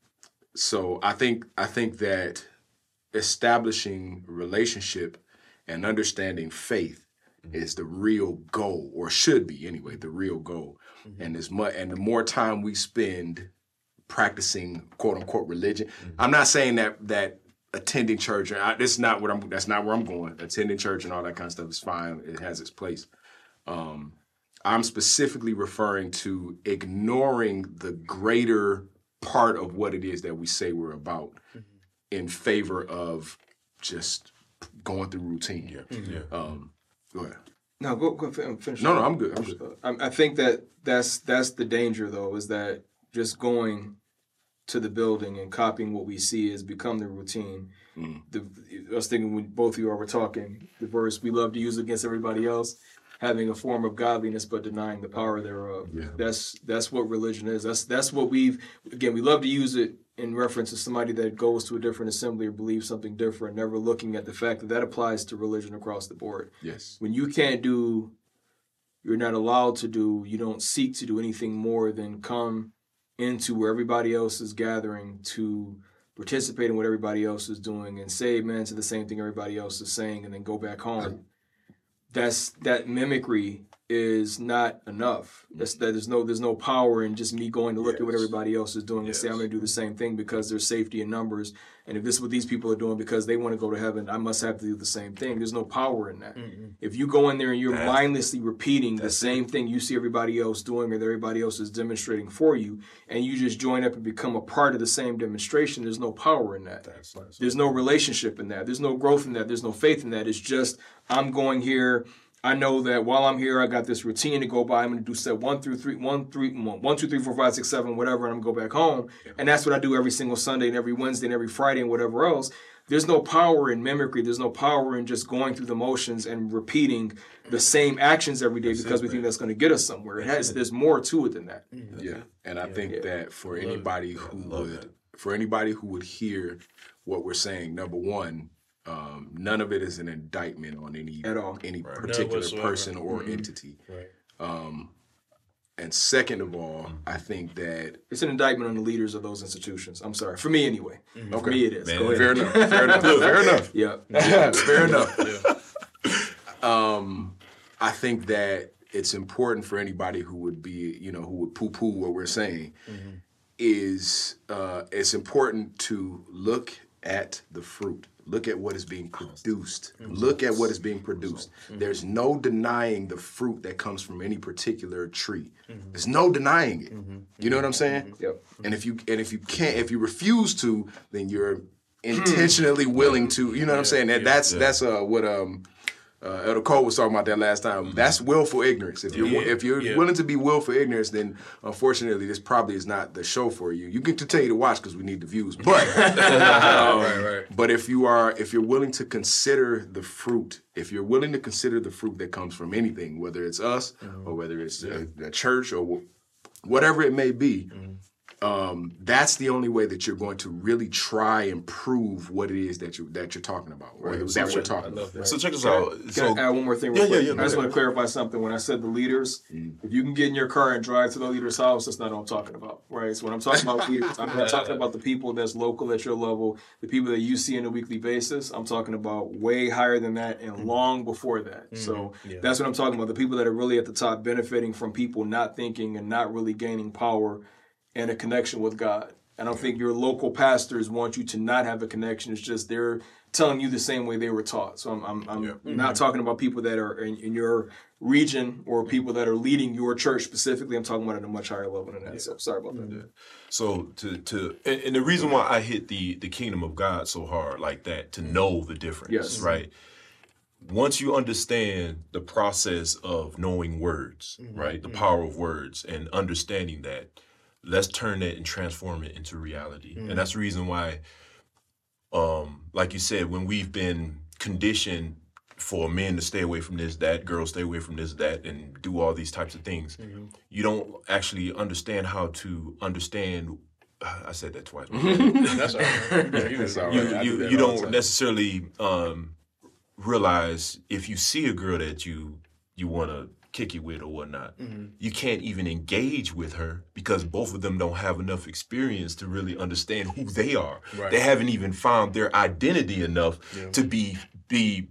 so I think I think that establishing relationship and understanding faith is the real goal, or should be anyway, the real goal. And as much and the more time we spend practicing quote unquote religion, I'm not saying that that attending church. and I, this not what I'm. That's not where I'm going. Attending church and all that kind of stuff is fine. It has its place. Um, I'm specifically referring to ignoring the greater part of what it is that we say we're about in favor of just going through routine. Yeah. Um, go ahead. No, go, go finish. No, no. I'm good. I'm good. I, I think that that's that's the danger though is that just going to the building and copying what we see has become the routine. Mm. The, I was thinking when both of you all were talking, the verse we love to use against everybody else, having a form of godliness but denying the power thereof. Yeah. That's that's what religion is. That's that's what we've again we love to use it in reference to somebody that goes to a different assembly or believes something different, never looking at the fact that that applies to religion across the board Yes. when you can't do you're not allowed to do you don't seek to do anything more than come into where everybody else is gathering to participate in what everybody else is doing and say amen to the same thing everybody else is saying and then go back home that's that mimicry is not enough. That's that there's no there's no power in just me going to look at what everybody else is doing and say I'm going to do the same thing because there's safety in numbers. And if this is what these people are doing because they want to go to heaven, I must have to do the same thing. There's no power in that. If you go in there and you're That's- mindlessly repeating the same thing you see everybody else doing or that everybody else is demonstrating for you, and you just join up and become a part of the same demonstration, there's no power in that. That's, that's There's no relationship in that. There's no growth in that. There's no faith in that. It's just I'm going here. I know that while I'm here, I got this routine to go by. I'm going to do set one through three, one, three, one, one, two, three, four, five, six, seven, whatever, and I'm going to go back home. And that's what I do every single Sunday and every Wednesday and every Friday and whatever else. There's no power in mimicry. There's no power in just going through the motions and repeating the same actions every day because we think that's going to get us somewhere. It has, there's more to it than that. Yeah, and I think Yeah. that for anybody who would, that. for anybody who would hear what we're saying, number one, um, none of it is an indictment on any At all. any None particular whatsoever. person or entity. Right. Um, and second of all, I think that It's an indictment on the leaders of those institutions. I'm sorry. For me, anyway. For Okay. me, it is. Man, Go ahead. fair enough, fair enough, fair enough, Yeah. fair enough. Um, I think that it's important for anybody who would be, you know, who would poo-poo what we're saying, is uh, it's important to look at the fruit. Look at what is being produced. Mm-hmm. Look at what is being produced. Mm-hmm. There's no denying the fruit that comes from any particular tree. Mm-hmm. There's no denying it. You know what I'm saying? Yep. And if you and if you can't, if you refuse to, then you're hmm. intentionally willing to. You know what I'm saying? That that's that's uh what um. Uh, Elder Cole was talking about that last time. That's willful ignorance. If you're Yeah. if you're Yeah. willing to be willful ignorance, then unfortunately this probably is not the show for you. You can continue to watch because we need the views, but um, right, right. but if you are if you're willing to consider the fruit, if you're willing to consider the fruit that comes from anything, whether it's us Mm-hmm. or whether it's a, a church or wh- whatever it may be, Mm-hmm. Um, that's the only way that you're going to really try and prove what it is that you that you're talking about, or that we're talking about. love that. So check this out. Can So I add one more thing? Real Yeah, yeah, quick? yeah, I just ahead. want to clarify something. When I said the leaders, mm. if you can get in your car and drive to the leader's house, that's not what I'm talking about, right? So when I'm talking about leaders, I'm not talking about the people that's local at your level, the people that you see on a weekly basis. I'm talking about way higher than that and long before that. So Yeah. that's what I'm talking about. The people that are really at the top, benefiting from people not thinking and not really gaining power and a connection with God. I don't think your local pastors want you to not have a connection. It's just they're telling you the same way they were taught. So I'm, I'm, I'm Yeah. not mm-hmm. talking about people that are in, in your region or mm-hmm. people that are leading your church specifically. I'm talking about at a much higher level than that. So sorry about that. Mm-hmm. So to to and, and the reason why I hit the the kingdom of God so hard like that to know the difference, Yes. right? Once you understand the process of knowing words, right, the power of words, and understanding that, let's turn that and transform it into reality. And that's the reason why, um, like you said, when we've been conditioned for men to stay away from this, that, girls stay away from this, that, and do all these types of things, you don't actually understand how to understand. I said that twice. That's all right. Yeah, you That's you you, you don't necessarily um, realize if you see a girl that you you want to kick it with or whatnot, Mm-hmm. you can't even engage with her because both of them don't have enough experience to really understand who they are. Right. They haven't even found their identity enough to be be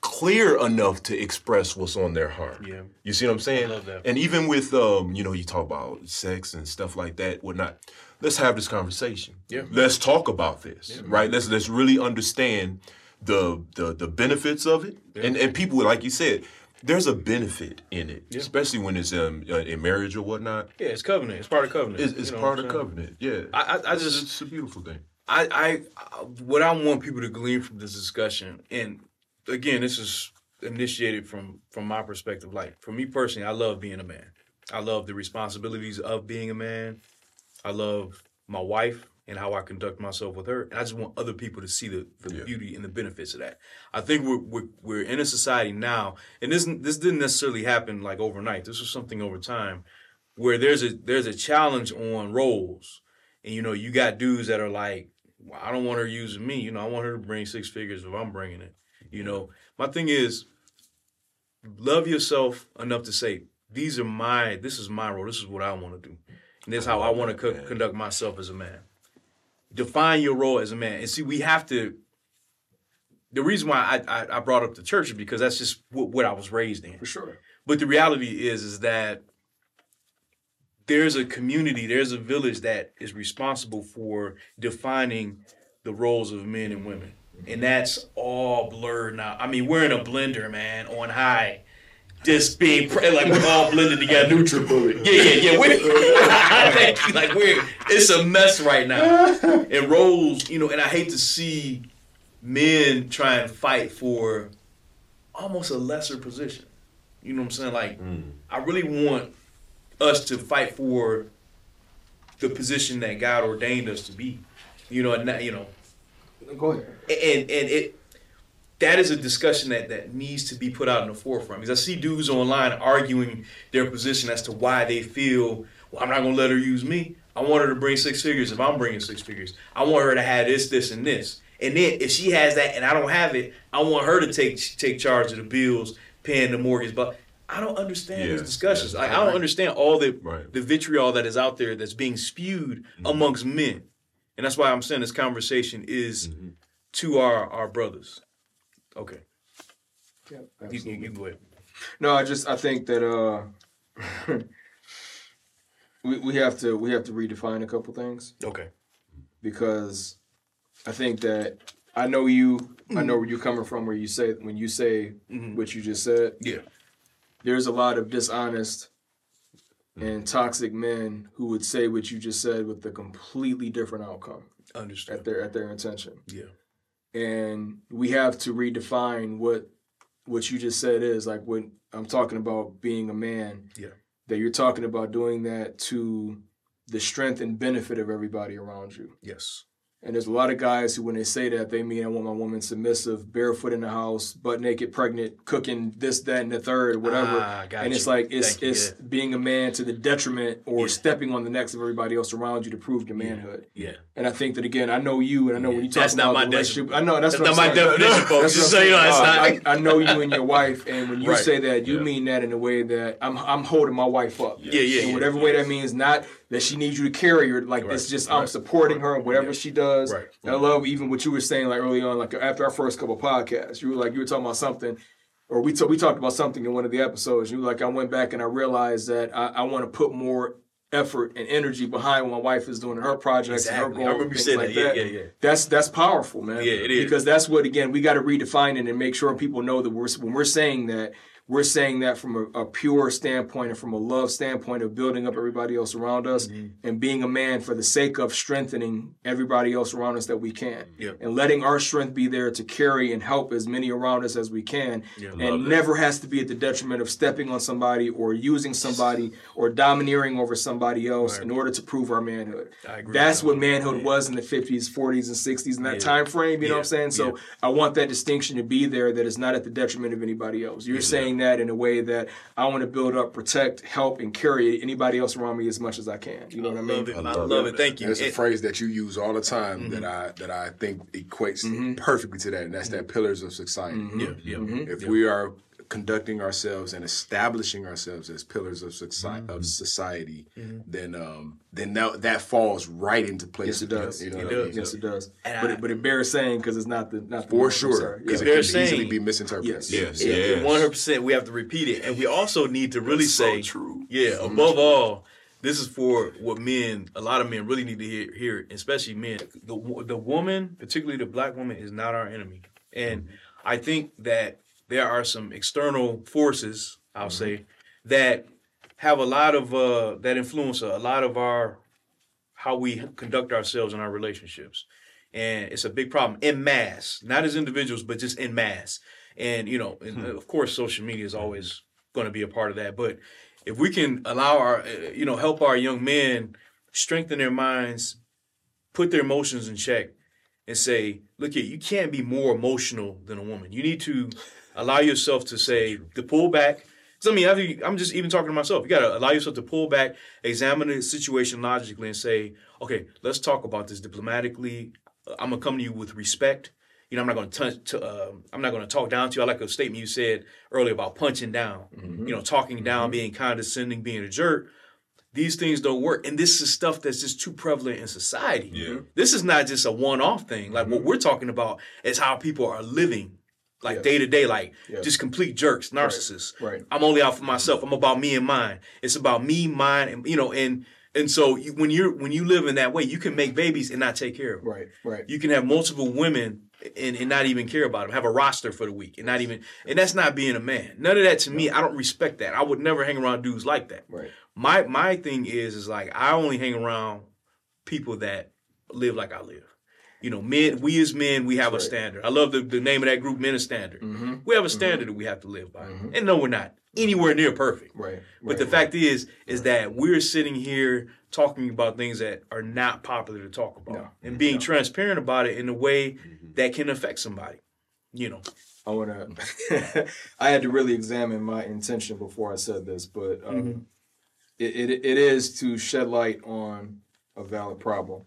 clear enough to express what's on their heart. Yeah. You see what I'm saying? love that. And even with um, you know, you talk about sex and stuff like that, whatnot. Let's have this conversation. Yeah. Let's talk about this. Right? Let's let's really understand the the the benefits of it. And and people like you said, there's a benefit in it, especially when it's um in marriage or whatnot. Yeah, it's covenant. It's part of covenant. It's, it's You know part of covenant. Yeah. I, I, I it's, just it's a beautiful thing. I, I, I- what I want people to glean from this discussion, and again, this is initiated from from my perspective. Like for me personally, I love being a man. I love the responsibilities of being a man. I love my wife and how I conduct myself with her, and I just want other people to see the, the Yeah. beauty and the benefits of that. I think we're, we're we're in a society now, and this this didn't necessarily happen like overnight. This was something over time, where there's a there's a challenge on roles, and you know you got dudes that are like, well, I don't want her using me. You know, I want her to bring six figures if I'm bringing it. You know, my thing is, love yourself enough to say, these are my, this is my role. This is what I want to do. And this is how I want to co- conduct myself as a man. Define your role as a man. And see, we have to, the reason why I, I, I brought up the church is because that's just what, what I was raised in. For sure. But the reality is, is that there's a community, there's a village that is responsible for defining the roles of men and women. And that's all blurred now. I mean, we're in a blender, man, on high. Just being pre- like we're all blended together. NutriBullet. Yeah, yeah, yeah. We're. Like we're it's a mess right now. And roles, you know, and I hate to see men try and fight for almost a lesser position. You know what I'm saying? Like mm. I really want us to fight for the position that God ordained us to be. You know, and that, you know, Go ahead. and and it that is a discussion that that needs to be put out in the forefront because I see dudes online arguing their position as to why they feel well I'm not gonna let her use me. I want her to bring six figures if I'm bringing six figures. I want her to have this, this, and this. And then if she has that and I don't have it, I want her to take take charge of the bills, paying the mortgage. But I don't understand these discussions. Like, I don't understand all the Right. the vitriol that is out there that's being spewed Mm-hmm. amongst men. And that's why I'm saying this conversation is Mm-hmm. to our our brothers. Okay, Yeah, you, absolutely. you, you go ahead. No, I just I think that uh we we have to we have to redefine a couple things. Okay, because I think that I know you I know where you're coming from where you say when you say Mhm. what you just said. Yeah, there's a lot of dishonest and toxic men who would say what you just said with a completely different outcome. Understand? at their at their intention. Yeah, and we have to redefine what what you just said is like when I'm talking about being a man. Yeah. That you're talking about doing that to the strength and benefit of everybody around you. yes, And there's a lot of guys who, when they say that, they mean I want my woman submissive, barefoot in the house, butt naked, pregnant, cooking this, that, and the third, whatever. Ah, and it's like it's Thank you, it's being a man to the detriment or Yeah. stepping on the necks of everybody else around you to prove your manhood. yeah. And I think that again, I know you, and I know when you talk That's about not my relationship. I know that's, That's not I'm my saying. definition, folks. Just so you know, it's saying. not. I, I know you and your wife, and when you Right. say that, you Yeah. mean that in a way that I'm I'm holding my wife up. Yeah, yeah, In yeah. whatever way that means, not that she needs you to carry her. Like it's Right. just I'm supporting her in whatever Yeah. she does. Right. And I love even what you were saying like early on, like after our first couple podcasts, you were like you were talking about something. Or we, t- we talked about something in one of the episodes. You were like, I went back and I realized that I, I want to put more effort and energy behind what my wife is doing in her projects and her Exactly. goals. I remember and you said like that. Yeah, yeah, yeah. That's that's powerful, man. Yeah, it is. Because that's what again we got to redefine it and make sure people know that we're when we're saying that we're saying that from a, a pure standpoint and from a love standpoint of building up everybody else around us Mm-hmm. and being a man for the sake of strengthening everybody else around us that we can Yeah. and letting our strength be there to carry and help as many around us as we can Yeah. And it. never has to be at the detriment of stepping on somebody or using somebody or domineering over somebody else Right. in order to prove our manhood I agree. that's what manhood Yeah. was in the 50s 40s and 60s in that time frame you know what i'm saying so i want that distinction to be there that is not at the detriment of anybody else you're saying that in a way that i want to build up protect help and carry anybody else around me as much as i can you know what i mean love it. I I love love, it. it. Thank you. There's a phrase that you use all the time Mm-hmm. that I that I think equates Mm-hmm. perfectly to that, and that's that pillars of society. yeah, yeah. If we are conducting ourselves and establishing ourselves as pillars of society, Mm-hmm. of society then um, then that, that falls right into place. yes it does You know It what I mean? yes it does And but I- it, but it bears saying because it's not the not the For I'm sure, sorry. because Yeah. it They're can easily be misinterpreted. Yes. Yes, Yeah, yes. one hundred percent. We have to repeat it, and we also need to really That's so say, true. yeah. Above all, this is for what men. A lot of men really need to hear, hear especially men. The the woman, particularly the black woman, is not our enemy, and I think that there are some external forces. I'll say that have a lot of uh, that influence a lot of our how we conduct ourselves in our relationships. And it's a big problem in mass, not as individuals, but just in mass. And, you know, and of course, social media is always going to be a part of that. But if we can allow our, uh, you know, help our young men strengthen their minds, put their emotions in check, and say, look here, you can't be more emotional than a woman. You need to allow yourself to say, to pull back. 'Cause I mean, I I'm just even talking to myself. You got to allow yourself to pull back, examine the situation logically, and say, okay, let's talk about this diplomatically. I'm gonna come to you with respect. You know, I'm not gonna touch. To, uh, um, I'm not gonna talk down to you. I like a statement you said earlier about punching down. Mm-hmm. You know, talking down, mm-hmm. being condescending, being a jerk. These things don't work, and this is stuff that's just too prevalent in society. Yeah. This is not just a one-off thing. Like what mm-hmm. we're talking about is how people are living like day to day, like Yes. just complete jerks, narcissists. Right. I'm only out for myself. I'm about me and mine. It's about me, mine, and you know, and and so you, when you're when you live in that way, you can make babies and not take care of them. Right. Right. You can have multiple women and, and not even care about them. Have a roster for the week and not even and that's not being a man. None of that to me. I don't respect that. I would never hang around dudes like that. Right. My my thing is is like I only hang around people that live like I live. You know, men. We as men, we have a standard. I love the, the name of that group, Men of Standard. Mm-hmm. We have a standard that we have to live by, and no, we're not anywhere near perfect. Right. But right, the fact is, is that we're sitting here talking about things that are not popular to talk about, No. and being transparent about it in a way that can affect somebody. You know, I wanna. I had to really examine my intention before I said this, but um, Mm-hmm. it, it it is to shed light on a valid problem.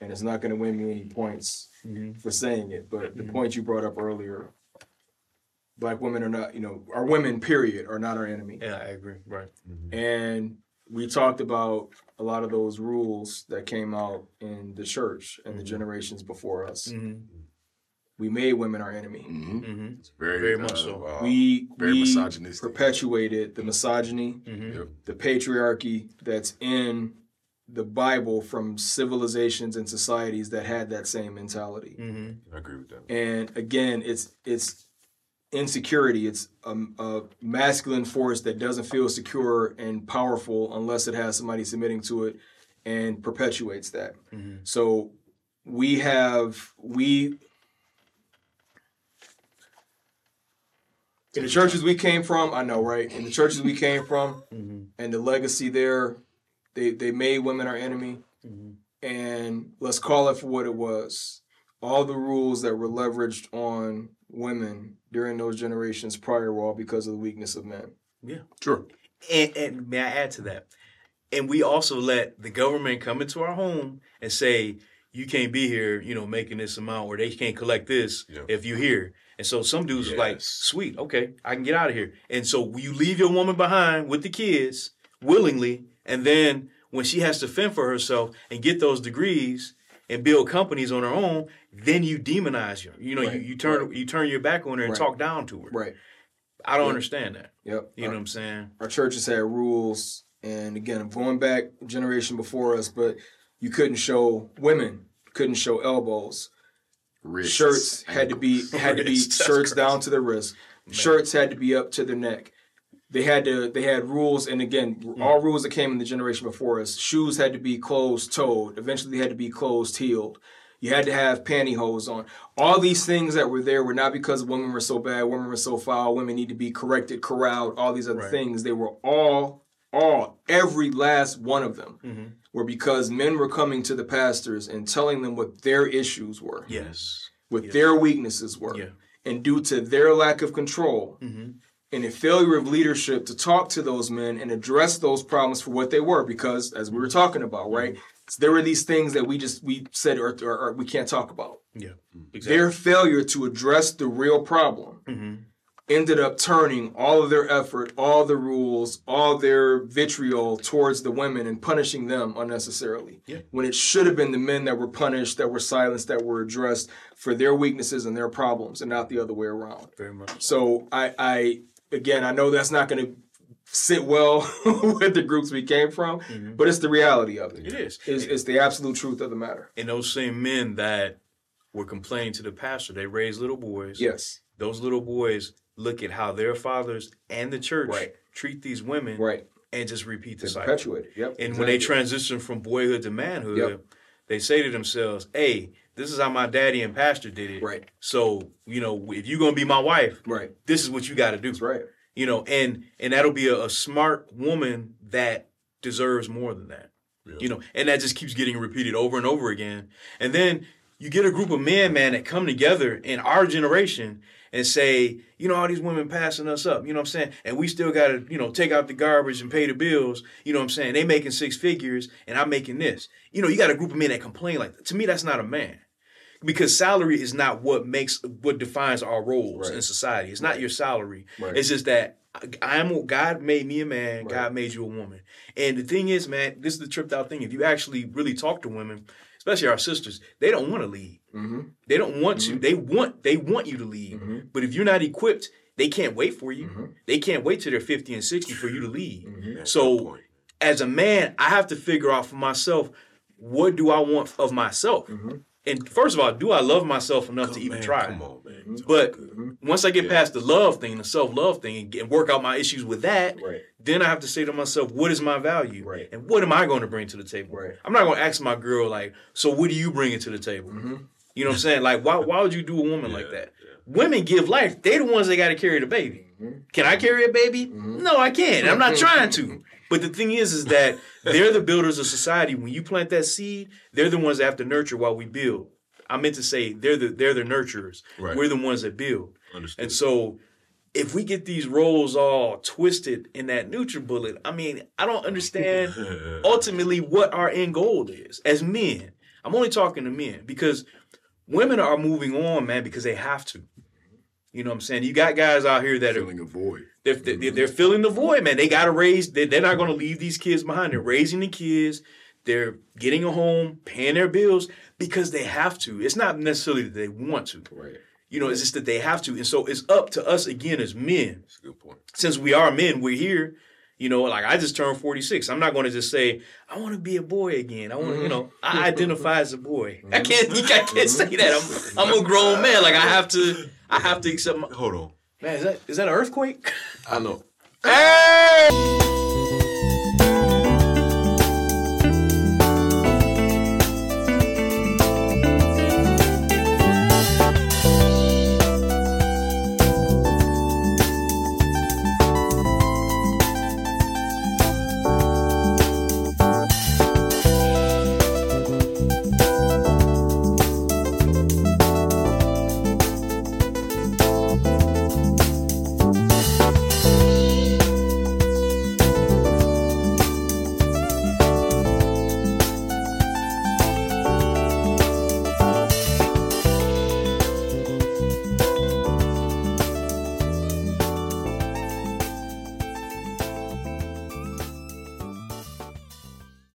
And it's not going to win me any points Mhm. for saying it. But Mm-hmm. the point you brought up earlier, black women are not, you know, our women, period, are not our enemy, yeah, I agree. Right. and we talked about a lot of those rules that came out in the church and the generations before us. Mm-hmm. We made women our enemy. Mm-hmm. Mm-hmm. Very, Very much uh, so. uh, we very we misogynistic. perpetuated the misogyny, Mm-hmm. Yep. the patriarchy that's in the Bible from civilizations and societies that had that same mentality. Mm-hmm. I agree with that. And again, it's it's insecurity. It's a, a masculine force that doesn't feel secure and powerful unless it has somebody submitting to it and perpetuates that. Mhm. So we have we in the churches we came from, I know, right? In the churches we came from Mm-hmm. and the legacy there, they they made women our enemy. Mm-hmm. And let's call it for what it was. All the rules that were leveraged on women during those generations prior were all because of the weakness of men. Yeah, Sure. And, and may I add to that? And we also let the government come into our home and say, you can't be here, you know, making this amount, or they can't collect this Yeah. if you're here. And so some dudes are like, sweet, okay, I can get out of here. And so you leave your woman behind with the kids willingly, and then when she has to fend for herself and get those degrees and build companies on her own, then you demonize her. You know, you, Right, you turn right. you turn your back on her and Right. talk down to her. Right. I don't Yep. understand that. Yep. You know what I'm saying? our churches had rules, and again, going back generation before us, but you couldn't show women couldn't show elbows. Wrists, Shirts had to be had to be shirts crazy. down to the wrist. Shirts had to be up to their neck. They had to they had rules, and again, Mm. all rules that came in the generation before us. Shoes had to be closed toed. Eventually, they had to be closed heeled. You had to have pantyhose on. All these things that were there were not because women were so bad, women were so foul, women need to be corrected, corralled, all these other Right. things. They were all, all, every last one of them Mm-hmm. were because men were coming to the pastors and telling them what their issues were, Yes. what Yeah. their weaknesses were. Yeah. And due to their lack of control Mm-hmm. And a failure of leadership to talk to those men and address those problems for what they were, because as we were talking about, right, Mm-hmm. there were these things that we just we said or, or, or we can't talk about. Yeah. Exactly. Their failure to address the real problem Mm-hmm. ended up turning all of their effort, all the rules, all their vitriol towards the women and punishing them unnecessarily. Yeah. When it should have been the men that were punished, that were silenced, that were addressed for their weaknesses and their problems, and not the other way around. Very much. So I, I again, I know that's not going to sit well with the groups we came from, mm-hmm. but it's the reality of it. It is. It's, it's the absolute truth of the matter. And those same men that were complaining to the pastor, they raised little boys. Yes. Those little boys look at how their fathers and the church Right. treat these women Right. and just repeat the cycle. perpetuate it. Yep. And when they transition from boyhood to manhood, Yep. they say to themselves, "Hey, this is how my daddy and pastor did it. Right. So you know, if you're gonna be my wife, Right. this is what you got to do. That's right. You know, and and that'll be a, a smart woman that deserves more than that. You know, and that just keeps getting repeated over and over again. And then you get a group of men, man, that come together in our generation and say, you know, all these women passing us up, you know what I'm saying? And we still got to, you know, take out the garbage and pay the bills, you know what I'm saying? They making six figures and I'm making this. You know, you got a group of men that complain like that. To me, that's not a man. Because salary is not what makes what defines our roles Right. in society. It's not your salary. Right. It's just that I am God made me a man, Right. God made you a woman. And the thing is, man, this is the tripped out thing. If you actually really talk to women, especially our sisters, they don't want to lead. They don't want to. They want they want you to lead. But if you're not equipped, they can't wait for you. They can't wait till they're 50 and 60 for you to lead. That's So as a man, I have to figure out for myself what do I want of myself. And first of all, do I love myself enough to even Man, try? Come on, man. Mm-hmm. But good. once I get Yeah. past the love thing, the self love thing, and, get, and work out my issues with that, Right. then I have to say to myself, what is my value? Right. And what am I going to bring to the table? Right. I'm not going to ask my girl, like, so what are you bringing to the table? Mm-hmm. You know what I'm saying? Like, why, why would you do a woman like Yeah, that? Women give life. They the ones that got to carry the baby. Mm-hmm. Can I carry a baby? No, I can't. I'm not trying to. But the thing is, is that they're the builders of society. When you plant that seed, they're the ones that have to nurture while we build. I meant to say they're the they're the nurturers. Right. We're the ones that build. Understood. And so if we get these roles all twisted in that NutriBullet, I mean, I don't understand ultimately what our end goal is as men. I'm only talking to men because women are moving on, man, because they have to. You know what I'm saying? You got guys out here that are Filling a void. They're, they're, they're filling the void, man. They got to raise. They're, they're not going to leave these kids behind. They're raising the kids. They're getting a home, paying their bills because they have to. It's not necessarily that they want to. Right. You know, it's just that they have to. And so it's up to us again as men. That's a good point. Since we are men, we're here. You know, like I just turned 46. I'm not going to just say, I want to be a boy again. I want to, you know, I mm-hmm. identify as a boy. I mm-hmm. can't, I can't say that. I'm, I'm a grown man. Like I have to, I have to accept my, Hold on. Man, is that, is that an earthquake? I know. Hey!